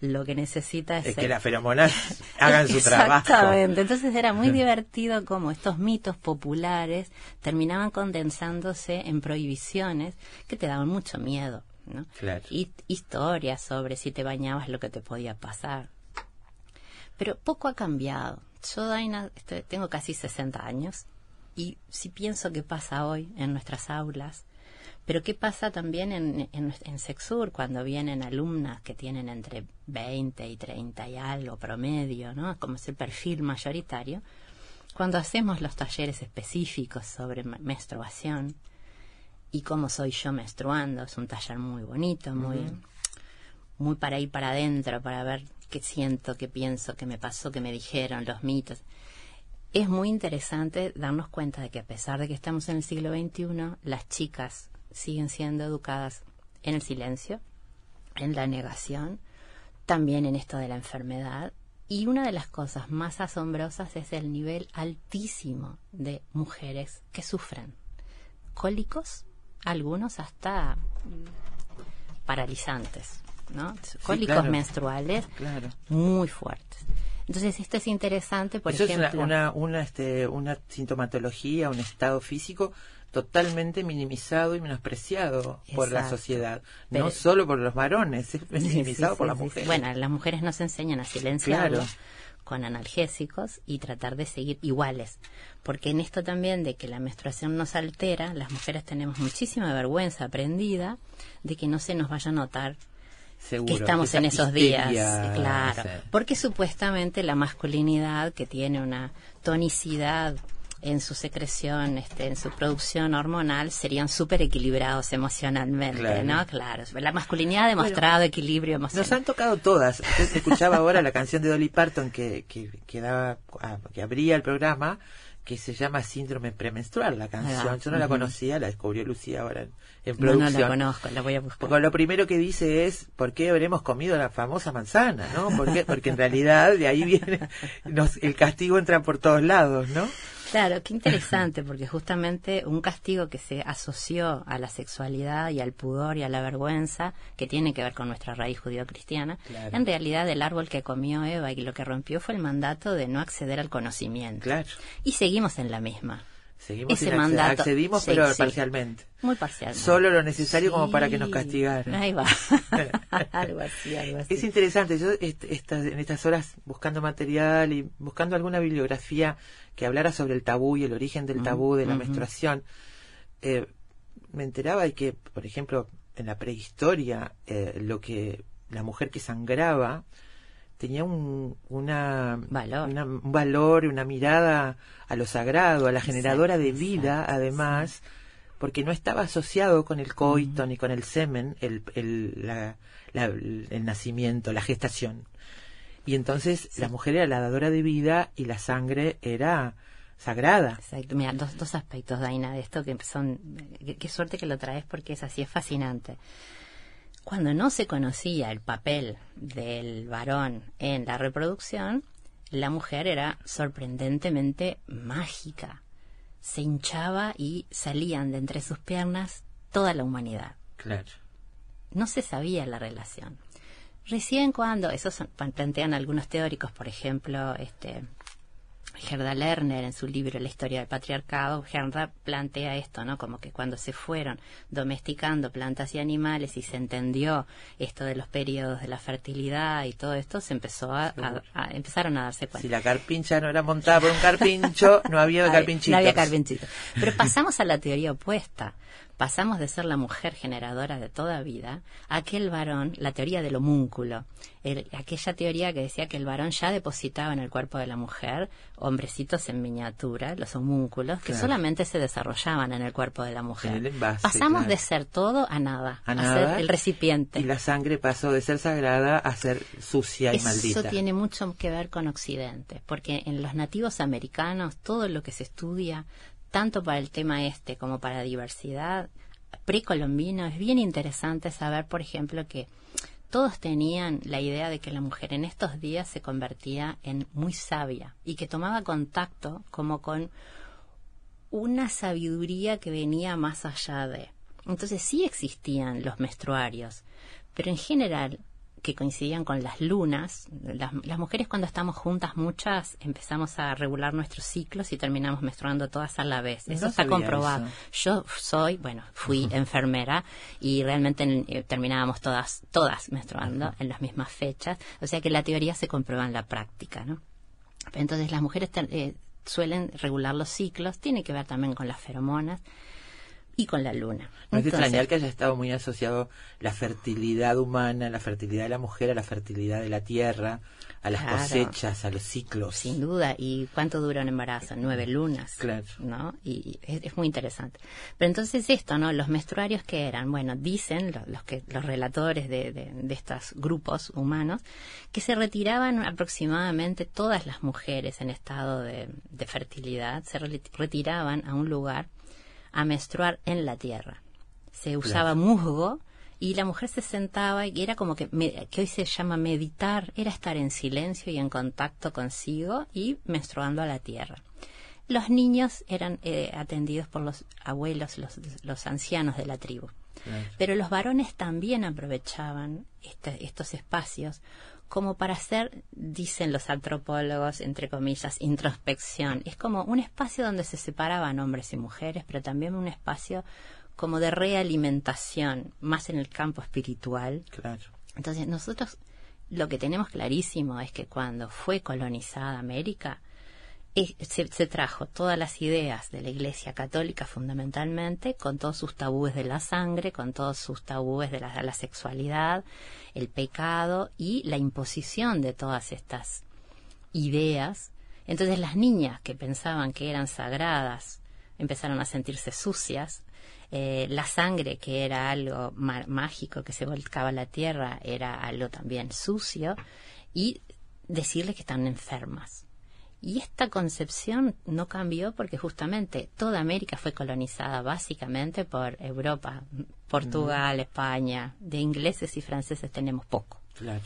lo que necesita es, Es que las feromonas hagan su trabajo. Exactamente. Entonces era muy divertido como estos mitos populares terminaban condensándose en prohibiciones que te daban mucho miedo. ¿No? Claro. Y historias sobre si te bañabas lo que te podía pasar. Pero poco ha cambiado. Yo, Daina, estoy- tengo casi 60 años y si pienso qué pasa hoy en nuestras aulas, pero qué pasa también en, en, en Sexur cuando vienen alumnas que tienen entre 20 y 30 y algo promedio, ¿no? Como es el perfil mayoritario. Cuando hacemos los talleres específicos sobre menstruación y cómo soy yo menstruando, es un taller muy bonito, muy, muy para ir para adentro, para ver qué siento, qué pienso, qué me pasó, qué me dijeron, los mitos. es muy interesante darnos cuenta de que a pesar de que estamos en el siglo XXI, las chicas siguen siendo educadas en el silencio, en la negación, también en esto de la enfermedad. Y una de las cosas más asombrosas es el nivel altísimo de mujeres que sufren cólicos, algunos hasta mm, paralizantes, ¿no? Cólicos claro. menstruales Claro. muy fuertes. Entonces esto es interesante, por Eso ejemplo. es una, una, una, este, una sintomatología, un estado físico totalmente minimizado y menospreciado por la sociedad. Pero- no solo por los varones, es minimizado Sí, por las mujeres. Bueno, las mujeres nos enseñan a silenciarlo Claro. Con analgésicos y tratar de seguir iguales. Porque en esto también de que la menstruación nos altera, las mujeres tenemos muchísima vergüenza aprendida de que no se nos vaya a notar Seguro, que estamos en esos días. Claro. Porque supuestamente la masculinidad que tiene una tonicidad en su secreción, este, en su producción hormonal, serían súper equilibrados emocionalmente, Claro. ¿no? Claro. La masculinidad ha demostrado equilibrio emocional. Nos han tocado todas. Usted escuchaba ahora la canción de Dolly Parton que, que, que daba, ah, que abría el programa, que se llama Síndrome Premenstrual, la canción. Ah, Yo no la conocía, la descubrió Lucía ahora en, en No, no producción. la conozco, la voy a buscar. Porque lo primero que dice es, ¿por qué habremos comido la famosa manzana? ¿no? ¿Por qué? Porque en realidad de ahí viene, nos- el castigo entra por todos lados, ¿no? Claro, qué interesante, porque justamente un castigo que se asoció a la sexualidad y al pudor y a la vergüenza, que tiene que ver con nuestra raíz judío-cristiana, Claro. en realidad el árbol que comió Eva y lo que rompió fue el mandato de no acceder al conocimiento. Claro. Y seguimos en la misma. Seguimos Ese mandato, accedimos, sí, pero sí. parcialmente. Muy parcial. Solo lo necesario como para que nos castigaran. Ahí va. algo así, algo así. Es interesante, yo est- en estas horas buscando material y buscando alguna bibliografía que hablara sobre el tabú y el origen del tabú de la menstruación, eh, me enteraba de que, por ejemplo, en la prehistoria, eh, lo que la mujer que sangraba tenía un, una, Valor. una- un valor, una mirada a lo sagrado, a la generadora de vida, exacto, además, porque no estaba asociado con el coito ni con el semen, el, el, la- la- el nacimiento, la gestación. Y entonces la mujer era la dadora de vida y la sangre era sagrada. Exacto. Mira, dos, dos aspectos, Daina, de esto que son. Qué, qué suerte que lo traes porque es así, es fascinante. Cuando no se conocía el papel del varón en la reproducción, la mujer era sorprendentemente mágica. Se hinchaba y salían de entre sus piernas toda la humanidad. Claro. No se sabía la relación. Recién cuando, eso son- plantean algunos teóricos, por ejemplo, este, Gerda Lerner en su libro La historia del patriarcado, Gerda plantea esto, ¿no? Como que cuando se fueron domesticando plantas y animales y se entendió esto de los periodos de la fertilidad y todo esto, se empezó a, a- a- empezaron a darse cuenta. Si la carpincha no era montada por un carpincho, no había carpinchitos. No había carpinchitos. Pero pasamos a la teoría opuesta. Pasamos de ser la mujer generadora de toda vida a aquel varón, la teoría del homúnculo, el- aquella teoría que decía que el varón ya depositaba en el cuerpo de la mujer hombrecitos en miniatura, los homúnculos, que Claro. solamente se desarrollaban en el cuerpo de la mujer. Envase, Pasamos claro. de ser todo a nada, A a, nada. ser el recipiente. Y la sangre pasó de ser sagrada a ser sucia y Eso maldita. tiene mucho que ver con Occidente, porque en los nativos americanos todo lo que se estudia, tanto para el tema este como para diversidad precolombino, es bien interesante saber, por ejemplo, que todos tenían la idea de que la mujer en estos días se convertía en muy sabia y que tomaba contacto como con una sabiduría que venía más allá de. Entonces sí existían los menstruarios, pero en general que coincidían con las lunas, las, las mujeres cuando estamos juntas muchas empezamos a regular nuestros ciclos y terminamos menstruando todas a la vez. Eso No está comprobado. eso. Yo soy, bueno, fui enfermera y realmente eh, terminábamos todas, todas menstruando en las mismas fechas. O sea que la teoría se comprueba en la práctica, ¿no? Entonces las mujeres eh, suelen regular los ciclos, tiene que ver también con las feromonas, y con la luna. No es Entonces, extrañar que haya estado muy asociado la fertilidad humana, la fertilidad de la mujer, a la fertilidad de la tierra, a las Claro. cosechas, a los ciclos. Sin duda. ¿Y cuánto dura un embarazo? Nueve lunas. Claro. ¿No? Y es, es muy interesante. Pero entonces esto, ¿no? Los menstruarios que eran, bueno, dicen lo- los, que, los relatores de, de, de estos grupos humanos que se retiraban aproximadamente todas las mujeres en estado de, de fertilidad, se re- retiraban a un lugar a menstruar en la tierra. Se usaba musgo y la mujer se sentaba y era como que, me- que hoy se llama meditar, era estar en silencio y en contacto consigo y menstruando a la tierra. Los niños eran eh, atendidos por los abuelos, los, los ancianos de la tribu. Claro. Pero los varones también aprovechaban este- estos espacios como para hacer, dicen los antropólogos, entre comillas, introspección. Es como un espacio donde se separaban hombres y mujeres, pero también un espacio como de realimentación, más en el campo espiritual. Claro. Entonces, nosotros lo que tenemos clarísimo es que cuando fue colonizada América, se, trajo todas las ideas de la Iglesia Católica fundamentalmente, con todos sus tabúes de la sangre, con todos sus tabúes de la, sexualidad, el pecado y la imposición de todas estas ideas. Entonces las niñas que pensaban que eran sagradas empezaron a sentirse sucias. Eh, la sangre, que era algo mágico que se volcaba a la tierra, era algo también sucio. Y decirles que están enfermas. Y esta concepción no cambió porque justamente toda América fue colonizada básicamente por Europa, Portugal, España. De ingleses y franceses tenemos poco. Claro.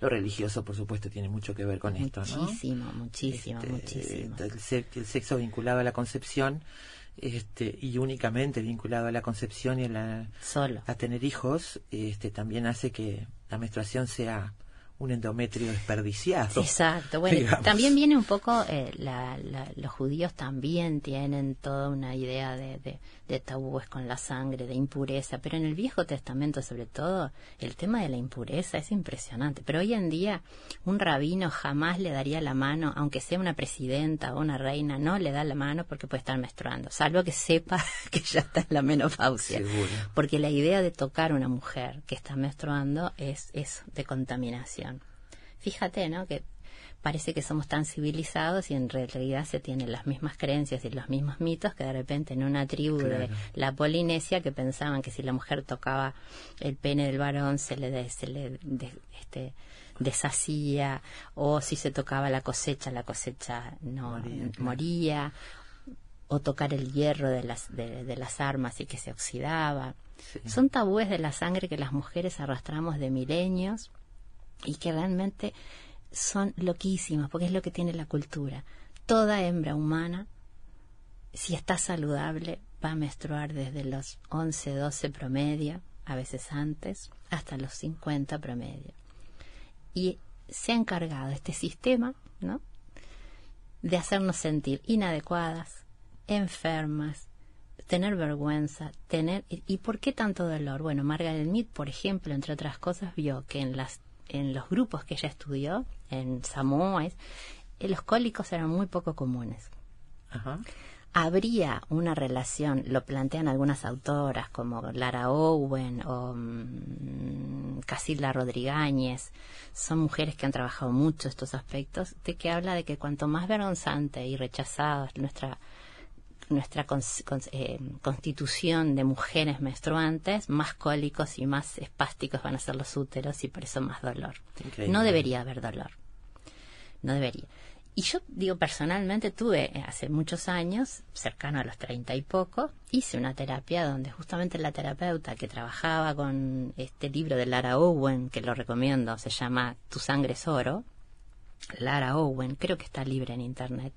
Lo religioso, por supuesto, tiene mucho que ver con esto, ¿no? Muchísimo, muchísimo, Este, muchísimo. El, se- el sexo vinculado a la concepción este, y únicamente vinculado a la concepción y a, la- Solo. a tener hijos, este, también hace que la menstruación sea un endometrio desperdiciado. Exacto. Bueno, digamos. también viene un poco, eh, la- la- los judíos también tienen toda una idea de, de, de tabúes con la sangre, de impureza, pero en el Viejo Testamento sobre todo el tema de la impureza es impresionante. Pero hoy en día un rabino jamás le daría la mano, aunque sea una presidenta o una reina, no le da la mano porque puede estar menstruando, salvo que sepa que ya está en la menopausia. Seguro. Porque la idea de tocar a una mujer que está menstruando es eso, de contaminación. Fíjate, ¿no? Que parece que somos tan civilizados y en realidad se tienen las mismas creencias y los mismos mitos que de repente en una tribu de la Polinesia que pensaban que si la mujer tocaba el pene del varón se le, de- se le de- este, deshacía o si se tocaba la cosecha la cosecha no Moría, claro. moría o tocar el hierro de las, de, de las armas y que se oxidaba. Sí. Son tabúes de la sangre que las mujeres arrastramos de milenios y que realmente son loquísimos, porque es lo que tiene la cultura. Toda hembra humana, si está saludable, va a menstruar desde los 11, 12 promedio, a veces antes, hasta los 50 promedio. Y se ha encargado este sistema, ¿no? de hacernos sentir inadecuadas, enfermas, tener vergüenza, tener y por qué tanto dolor. Bueno, Margaret Mead, por ejemplo, entre otras cosas, vio que en las en los grupos que ella estudió en Samoa, eh, los cólicos eran muy poco comunes. Ajá. Habría una relación, lo plantean algunas autoras como Lara Owen o mm, Casilda Rodríguez, son mujeres que han trabajado mucho estos aspectos, de que habla de que cuanto más vergonzante y rechazada es nuestra nuestra cons- cons- eh, constitución de mujeres menstruantes, más cólicos y más espásticos van a ser los úteros y por eso más dolor. Increíble. No debería haber dolor. No debería. Y yo digo, personalmente tuve eh, hace muchos años, cercano a los treinta y poco, hice una terapia donde justamente la terapeuta que trabajaba con este libro de Lara Owen, que lo recomiendo, se llama Tu sangre es oro, Lara Owen, creo que está libre en internet.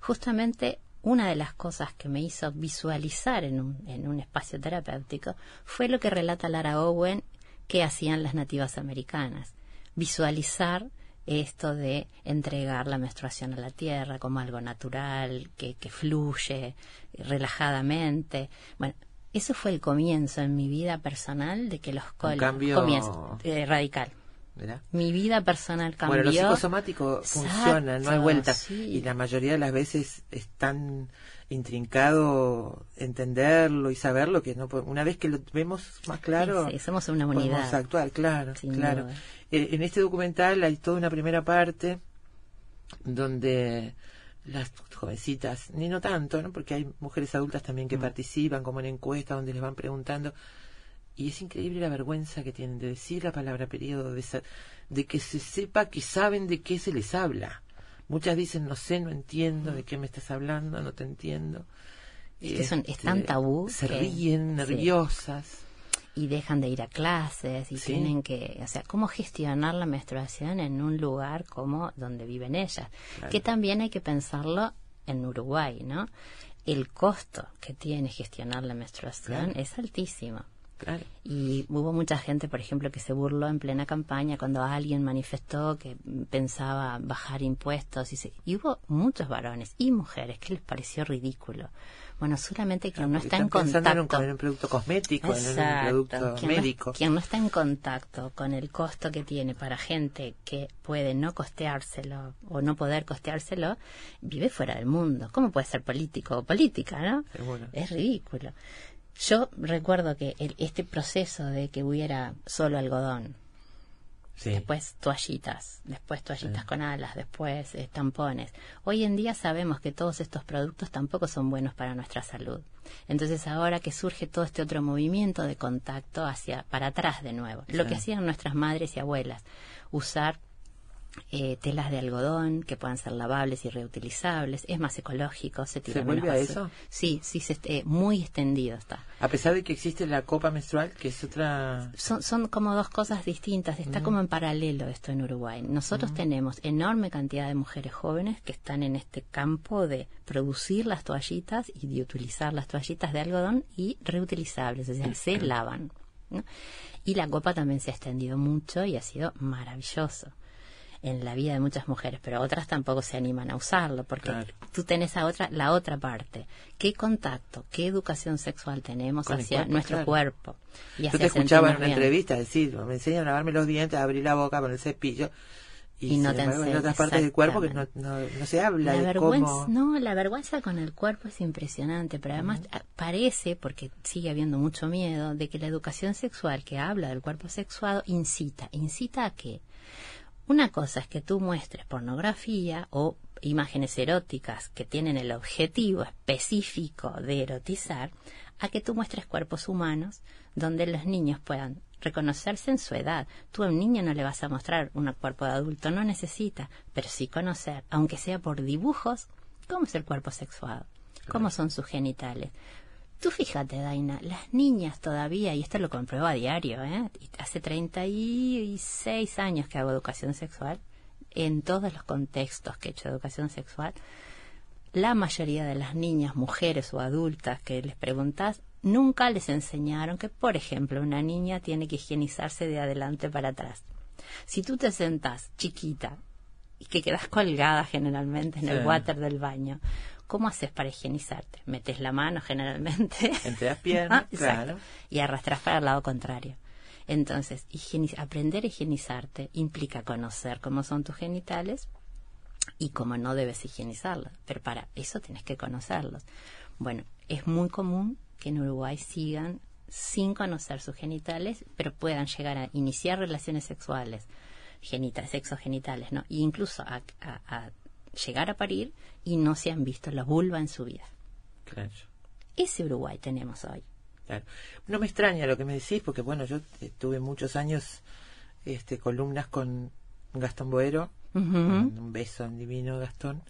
Justamente una de las cosas que me hizo visualizar en un, en un espacio terapéutico fue lo que relata Lara Owen que hacían las nativas americanas. Visualizar esto de entregar la menstruación a la tierra como algo natural, que, que fluye relajadamente. Bueno, eso fue el comienzo en mi vida personal de que los cambio- comienzo, eh, radical. ¿Verdad? Mi vida personal cambió. Bueno, lo psicosomático Exacto, funciona, no hay vuelta. sí. Y la mayoría de las veces es tan intrincado entenderlo y saberlo que no una vez que lo vemos más claro, Sí, sí, somos una podemos unidad. actuar, claro, Sin claro. Eh, en este documental hay toda una primera parte donde las jovencitas, ni no tanto, ¿no? porque hay mujeres adultas también Mm. que participan, como en encuestas donde les van preguntando, y es increíble la vergüenza que tienen de decir la palabra periodo, de, de que se sepa que saben de qué se les habla. Muchas dicen, no sé, no entiendo de qué me estás hablando, no te entiendo. Es que son- es tan tabú Se que- ríen, sí. nerviosas. y dejan de ir a clases y Sí. tienen que, o sea, cómo gestionar la menstruación en un lugar como donde viven ellas, Claro. que también hay que pensarlo en Uruguay, ¿no? El costo que tiene gestionar la menstruación Claro. es altísimo. Claro. Y hubo mucha gente, por ejemplo, que se burló en plena campaña cuando alguien manifestó que pensaba bajar impuestos. Y, se- y hubo muchos varones y mujeres que les pareció ridículo. Bueno, solamente quien no está en pensando en un, contacto. en un producto cosmético, en un Exacto. producto Quien no- médico. quien no está en contacto con el costo que tiene para gente que puede no costeárselo o no poder costeárselo, vive fuera del mundo. ¿Cómo puede ser político o política, no? Seguro. Es ridículo. Yo recuerdo que el- este proceso de que hubiera solo algodón, Sí. después toallitas, después toallitas con alas, después eh, tampones. Hoy en día sabemos que todos estos productos tampoco son buenos para nuestra salud. Entonces ahora que surge todo este otro movimiento de contacto hacia para atrás de nuevo, lo que hacían nuestras madres y abuelas, usar eh, telas de algodón que puedan ser lavables y reutilizables, es más ecológico, se tira ¿Se menos vuelve a eso? Sí, sí, se, eh, muy extendido está. A pesar de que existe la copa menstrual, que es otra... son, son como dos cosas distintas, está como en paralelo esto en Uruguay. Nosotros tenemos enorme cantidad de mujeres jóvenes que están en este campo de producir las toallitas y de utilizar las toallitas de algodón y reutilizables, es decir, se lavan. ¿no? Y la copa también se ha extendido mucho y ha sido maravilloso en la vida de muchas mujeres, pero otras tampoco se animan a usarlo, porque Claro. tú tenés a otra, la otra parte. ¿Qué contacto, qué educación sexual tenemos Con hacia cuerpo, nuestro claro. cuerpo? Y Yo te escuchaba en una bien? entrevista decir, me enseñan a lavarme los dientes, a abrir la boca con el cepillo. Y, Y no te embargo, enseñan, otras partes del cuerpo que no, exactamente. no, no se habla La de vergüenza, cómo... no, la vergüenza con el cuerpo es impresionante, pero además parece, porque sigue habiendo mucho miedo, de que la educación sexual que habla del cuerpo sexuado incita, incita a que una cosa es que tú muestres pornografía o imágenes eróticas que tienen el objetivo específico de erotizar, a que tú muestres cuerpos humanos donde los niños puedan reconocerse en su edad. Tú a un niño no le vas a mostrar un cuerpo de adulto, no necesita, pero sí conocer, aunque sea por dibujos, cómo es el cuerpo sexuado, cómo son sus genitales. Tú fíjate, Daina, las niñas todavía, y esto lo compruebo a diario, ¿eh? Y hace 36 años que hago educación sexual, en todos los contextos que he hecho educación sexual, la mayoría de las niñas, mujeres o adultas que les preguntas, nunca les enseñaron que, por ejemplo, una niña tiene que higienizarse de adelante para atrás. Si tú te sentás chiquita y que quedas colgada generalmente en el water del baño, ¿cómo haces para higienizarte? Metes la mano generalmente Entre las piernas, Ah, claro. y arrastras para el lado contrario. Entonces, aprender a higienizarte implica conocer cómo son tus genitales y cómo no debes higienizarlos. Pero para eso tienes que conocerlos. Bueno, es muy común que en Uruguay sigan sin conocer sus genitales, pero puedan llegar a iniciar relaciones sexuales, genital, sexogenitales, ¿no? E incluso a, a- a llegar a parir y no se han visto la vulva en su vida. Claro, Ese Uruguay tenemos hoy. claro. No me extraña lo que me decís, porque bueno, yo eh, tuve muchos años este, columnas con Gastón Boero, Ujú. un beso divino Gastón,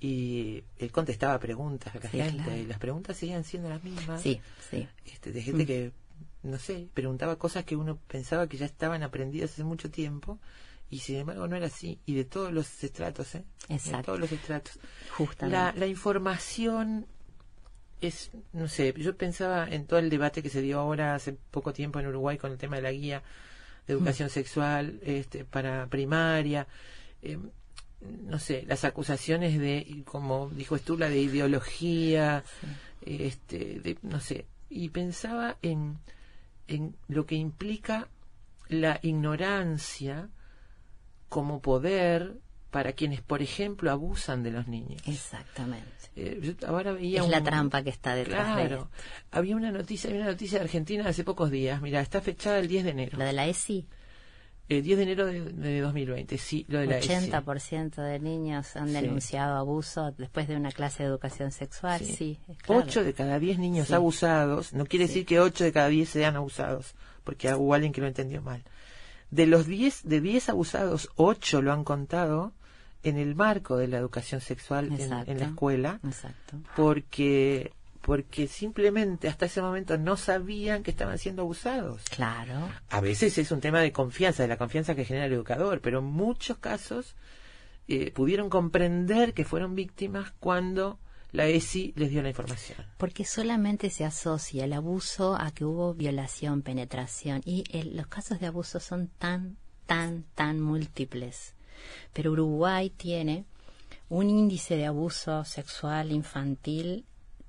y él contestaba preguntas a la Sí, gente, claro. y las preguntas seguían siendo las mismas. Sí, sí. este, de gente que, no sé, preguntaba cosas que uno pensaba que ya estaban aprendidas hace mucho tiempo y sin embargo no era así. Y de todos los estratos, ¿eh? De Exacto. todos los estratos. Justamente. La, la información es, no sé, yo pensaba en todo el debate que se dio ahora hace poco tiempo en Uruguay con el tema de la guía de educación Mm. sexual este, para primaria. eh, no sé, las acusaciones de, como dijo Estula, de ideología, este, de, no sé, y pensaba en, en lo que implica la ignorancia como poder para quienes, por ejemplo, abusan de los niños. Exactamente. Eh, yo ahora veía Es la un- trampa que está detrás de Claro. Había una noticia, había una noticia de Argentina de hace pocos días. Mira, está fechada el 10 de enero. Lo de la ESI, El 10 de enero de, de 2020, sí, lo de la ESI. 80% de niños han Sí. denunciado abuso después de una clase de educación sexual. Sí, es claro. 8 de cada 10 niños Sí. abusados, no quiere Sí. decir que 8 de cada 10 sean abusados, porque hubo alguien que lo entendió mal. De los 10, de 10 abusados, 8 lo han contado en el marco de la educación sexual en, en la escuela, Exacto. porque porque simplemente hasta ese momento no sabían que estaban siendo abusados. Claro. A veces es un tema de confianza, de la confianza que genera el educador, pero en muchos casos eh, pudieron comprender que fueron víctimas cuando la ESI les dio la información. Porque solamente se asocia el abuso a que hubo violación, penetración, y el- los casos de abuso son tan, tan, tan múltiples. Pero Uruguay tiene un índice de abuso sexual infantil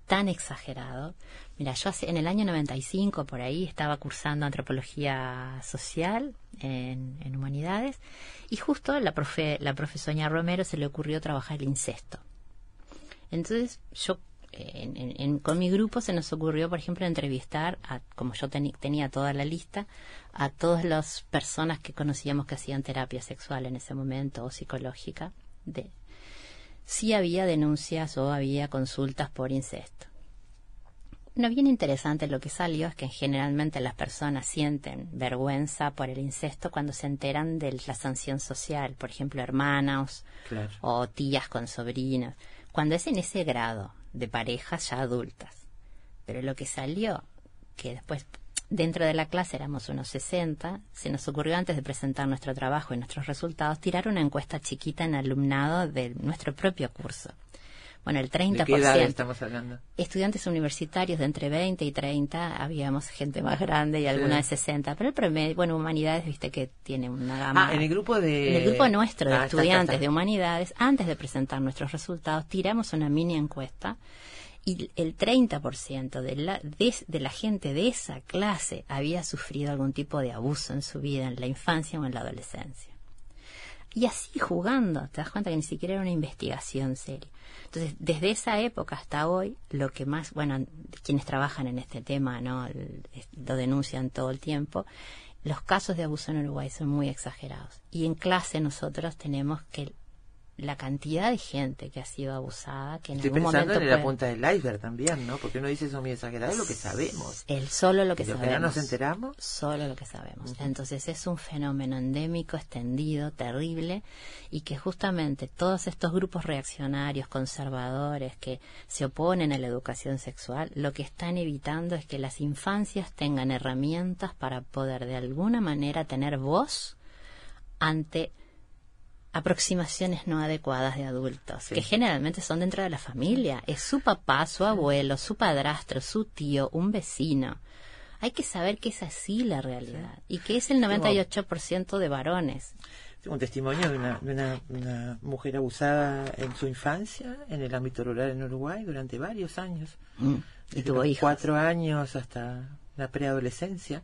tan exagerado. Mira, yo hace- en el año 95 por ahí estaba cursando antropología social en, humanidades y justo la profe, la profesora Romero se le ocurrió trabajar el incesto. Entonces, yo, eh, en- con mi grupo se nos ocurrió, por ejemplo, entrevistar, a, como yo tenía toda la lista, a todas las personas que conocíamos que hacían terapia sexual en ese momento o psicológica, de si había denuncias o había consultas por incesto. Lo bien interesante lo que salió es que generalmente las personas sienten vergüenza por el incesto cuando se enteran de la sanción social, por ejemplo, hermanos Claro. o tías con sobrinos, cuando es en ese grado de parejas ya adultas. Pero lo que salió, que después dentro de la clase éramos unos 60, se nos ocurrió antes de presentar nuestro trabajo y nuestros resultados tirar una encuesta chiquita en alumnado de nuestro propio curso. Bueno, el 30%. ¿De qué edad estamos hablando? Estudiantes universitarios de entre 20 y 30, habíamos gente más grande y alguna de 60, pero el promedio, bueno, humanidades, viste que tiene una gama. Ah, en el grupo de... En el grupo nuestro de Ah, está, estudiantes está, está. de humanidades, antes de presentar nuestros resultados, tiramos una mini encuesta y el 30% de la, de, de la gente de esa clase había sufrido algún tipo de abuso en su vida, en la infancia o en la adolescencia. Y así jugando, te das cuenta que ni siquiera era una investigación seria. Entonces, desde esa época hasta hoy, lo que más, bueno, quienes trabajan en este tema, ¿no? Lo denuncian todo el tiempo, los casos de abuso en Uruguay son muy exagerados. Y en clase nosotros tenemos que la cantidad de gente que ha sido abusada, que en Estoy algún pensando momento en la puede- punta del iceberg también, ¿no? Porque uno dice eso muy exagerado, es lo que sabemos. el solo lo que Y lo que sabemos. no nos enteramos. Solo lo que sabemos. Entonces es un fenómeno endémico, extendido, terrible, y que justamente todos estos grupos reaccionarios, conservadores, que se oponen a la educación sexual, lo que están evitando es que las infancias tengan herramientas para poder de alguna manera tener voz ante aproximaciones no adecuadas de adultos, Sí. que generalmente son dentro de la familia. Es su papá, su abuelo, su padrastro, su tío, un vecino. Hay que saber que es así la realidad y que es el 98% de varones. Tengo un testimonio de una, de una, una mujer abusada en su infancia, en el ámbito rural en Uruguay, durante varios años. Mm. Y tuvo hijos. cuatro años hasta la preadolescencia.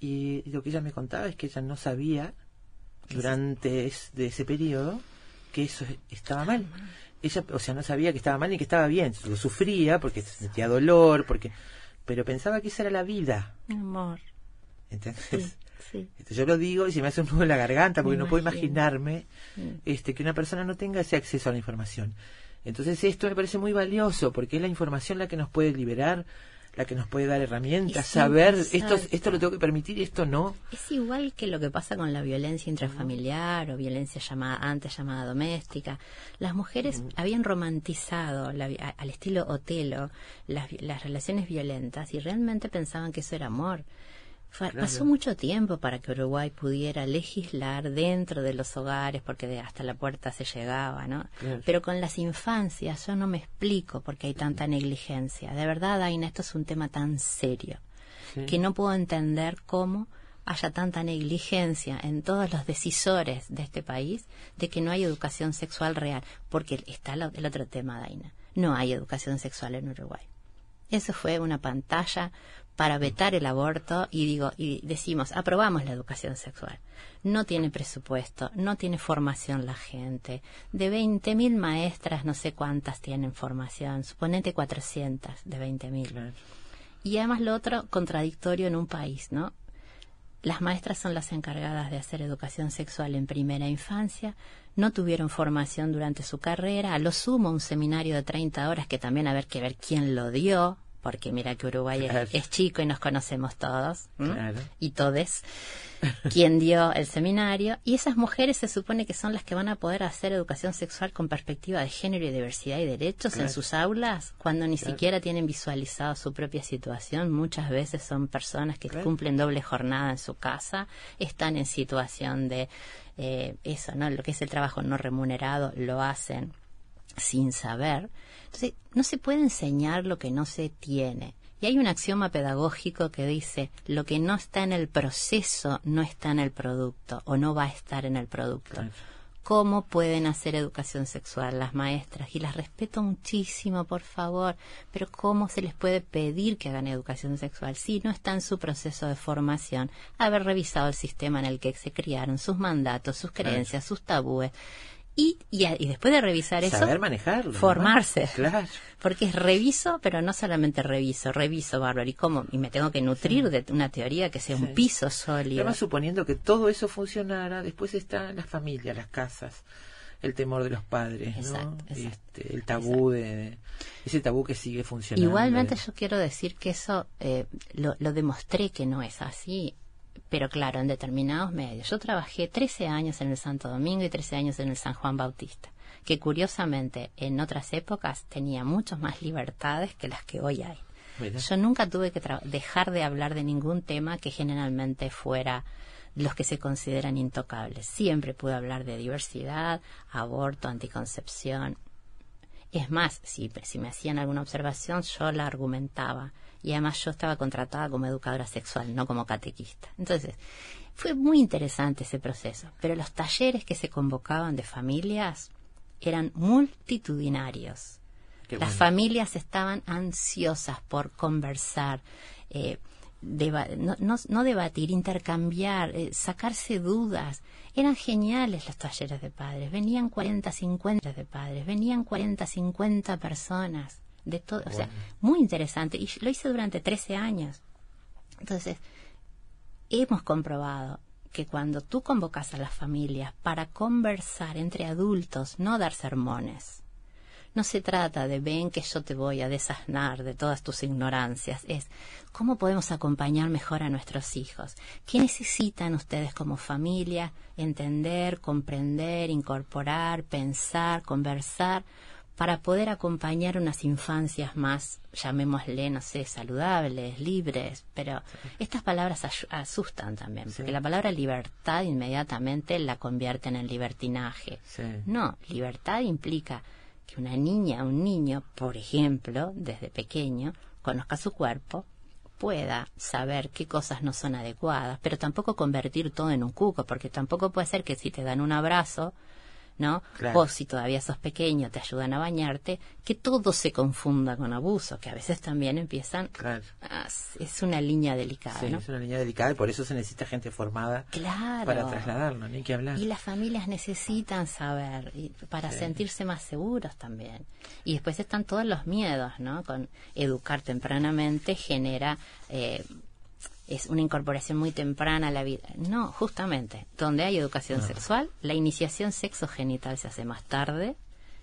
Y, y lo que ella me contaba es que ella no sabía durante es- de ese periodo que eso estaba mal. Ella, o sea, no sabía que estaba mal ni que estaba bien. Lo sufría porque sentía dolor, porque pero pensaba que esa era la vida. Mi amor, sí. Este, yo lo digo y se me hace un nudo en la garganta porque Me no puedo imaginarme este, que una persona no tenga ese acceso a la información. Entonces esto me parece muy valioso porque es la información la que nos puede liberar, la que nos puede dar herramientas, saber esto, esto lo tengo que permitir y esto no. Es igual que lo que pasa con la violencia intrafamiliar o violencia llamada antes llamada doméstica. Las mujeres habían romantizado la a- al estilo Otelo las, las relaciones violentas y realmente pensaban que eso era amor. Claro. Pasó mucho tiempo para que Uruguay pudiera legislar dentro de los hogares porque de hasta la puerta se llegaba, ¿no? Claro. Pero con las infancias yo no me explico por qué hay tanta negligencia. De verdad, Aina, esto es un tema tan serio Sí. que no puedo entender cómo haya tanta negligencia en todos los decisores de este país de que no hay educación sexual real, porque está el otro tema, Daina. No hay educación sexual en Uruguay. Eso fue una pantalla para vetar el aborto y digo y decimos aprobamos la educación sexual. No tiene presupuesto no tiene formación la gente. De 20.000 maestras no sé cuántas tienen formación. Suponete 400 de 20.000 y además lo otro contradictorio en un país no las maestras son las encargadas de hacer educación sexual en primera infancia, no tuvieron formación durante su carrera, a lo sumo un seminario de 30 horas que también haber que ver quién lo dio, porque mira que Uruguay es- Claro. es, chico y nos conocemos todos, y todes, quien dio el seminario, y esas mujeres se supone que son las que van a poder hacer educación sexual con perspectiva de género y diversidad y derechos en sus aulas, cuando ni siquiera tienen visualizado su propia situación, muchas veces son personas que cumplen doble jornada en su casa, están en situación de eh, eso, ¿no? Lo que es el trabajo no remunerado, lo hacen sin saber. Entonces, no se puede enseñar lo que no se tiene. Y hay un axioma pedagógico que dice, lo que no está en el proceso no está en el producto o no va a estar en el producto. ¿Cómo pueden hacer educación sexual las maestras? Y las respeto muchísimo, por favor, pero ¿cómo se les puede pedir que hagan educación sexual si no está en su proceso de formación, haber revisado el sistema en el que se criaron, sus mandatos, sus creencias, sus tabúes? Y, y, a- y después de revisar eso, Saber manejarlo. ¿no? formarse. Claro. Porque es reviso, pero no solamente reviso, reviso, bárbaro. ¿Y cómo? Y me tengo que nutrir de una teoría que sea Sí. un piso sólido. Además, suponiendo que todo eso funcionara, después está la familia, las casas, el temor de los padres, ¿no? Exacto, Este, el tabú de, de- ese tabú que sigue funcionando. Igualmente de- yo quiero decir que eso eh, lo, lo demostré que no es así, pero claro, en determinados medios. Yo trabajé 13 años en el Santo Domingo y 13 años en el San Juan Bautista, que curiosamente en otras épocas tenía muchas más libertades que las que hoy hay. Mira. Yo nunca tuve que dejar de hablar de ningún tema que generalmente fuera los que se consideran intocables. Siempre pude hablar de diversidad, aborto, anticoncepción, es más, si, si me hacían alguna observación, yo la argumentaba. Y además yo estaba contratada como educadora sexual, no como catequista. Entonces, fue muy interesante ese proceso. Pero los talleres que se convocaban de familias eran multitudinarios. Qué Las bueno. familias estaban ansiosas por conversar, eh, deba- no, no- no debatir, intercambiar, eh, sacarse dudas. Eran geniales los talleres de padres. Venían 40, 50 de padres, venían 40, 50 personas. De todo, o sea, muy interesante. Y lo hice durante 13 años. Entonces, hemos comprobado que cuando tú convocas a las familias para conversar entre adultos, no dar sermones, no se trata de ven que yo te voy a desasnar de todas tus ignorancias, es cómo podemos acompañar mejor a nuestros hijos. ¿Qué necesitan ustedes como familia entender, comprender, incorporar, pensar, conversar para poder acompañar unas infancias más, llamémosle, no sé, saludables, libres, pero estas palabras asustan también, porque la palabra libertad inmediatamente la convierten en libertinaje. Sí. No, libertad implica que una niña, un niño, por ejemplo, desde pequeño, conozca su cuerpo, pueda saber qué cosas no son adecuadas, pero tampoco convertir todo en un cuco, porque tampoco puede ser que si te dan un abrazo, ¿no? Claro. O si todavía sos pequeño, te ayudan a bañarte, que todo se confunda con abuso, que a veces también empiezan... Claro. es una línea delicada, Sí, ¿no? es una línea delicada y por eso se necesita gente formada Claro. para trasladarlo, ni que hablar. Y las familias necesitan saber y para sentirse más seguros también. Y después están todos los miedos, ¿no? Con educar tempranamente genera eh, es una incorporación muy temprana a la vida. No, justamente, donde hay educación sexual, la iniciación sexogenital se hace más tarde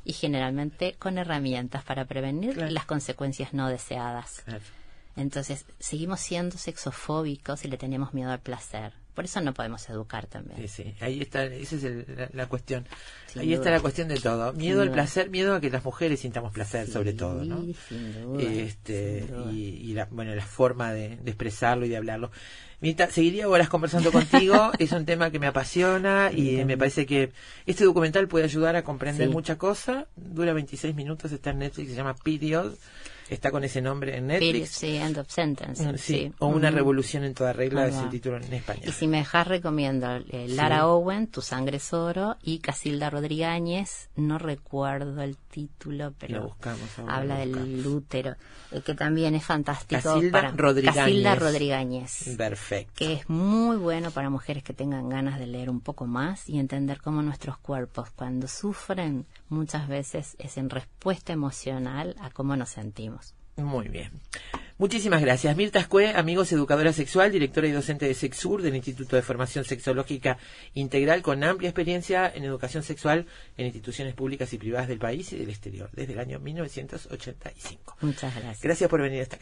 y generalmente con herramientas para prevenir Claro. las consecuencias no deseadas. Claro. Entonces, seguimos siendo sexofóbicos y le tenemos miedo al placer. Por eso no podemos educar también. Sí, sí, ahí está, esa es el- la, la cuestión. Sin ahí duda. está la cuestión de todo. Miedo al duda. placer, miedo a que las mujeres sintamos placer, sobre todo, ¿no? Sí, sin duda, este sin duda. y, y la, bueno la forma de, de expresarlo y de hablarlo Mirta, seguiría horas conversando contigo, es un tema que me apasiona y me parece que este documental puede ayudar a comprender Sí. mucha cosa. Dura 26 minutos, está en Netflix, se llama Period, está con ese nombre en Netflix. sí, end of sentence. Mm, sí, sí. o Una Ujú. revolución en toda regla es el título en español. Y si me dejas, recomiendo eh, Lara Sí. Owen, Tu sangre es oro, y Casilda Rodríguez, no recuerdo el título, pero Lo buscamos ahora, habla lo del útero, eh, que también es fantástico. Casilda para. Casilda Rodríguez. Perfecto. que es muy bueno para mujeres que tengan ganas de leer un poco más y entender cómo nuestros cuerpos cuando sufren muchas veces es en respuesta emocional a cómo nos sentimos. Muy bien. Muchísimas gracias. Mirta Escue, amigos, educadora sexual, directora y docente de Sexur del Instituto de Formación Sexológica Integral con amplia experiencia en educación sexual en instituciones públicas y privadas del país y del exterior desde el año 1985. Muchas gracias. Gracias por venir hasta acá.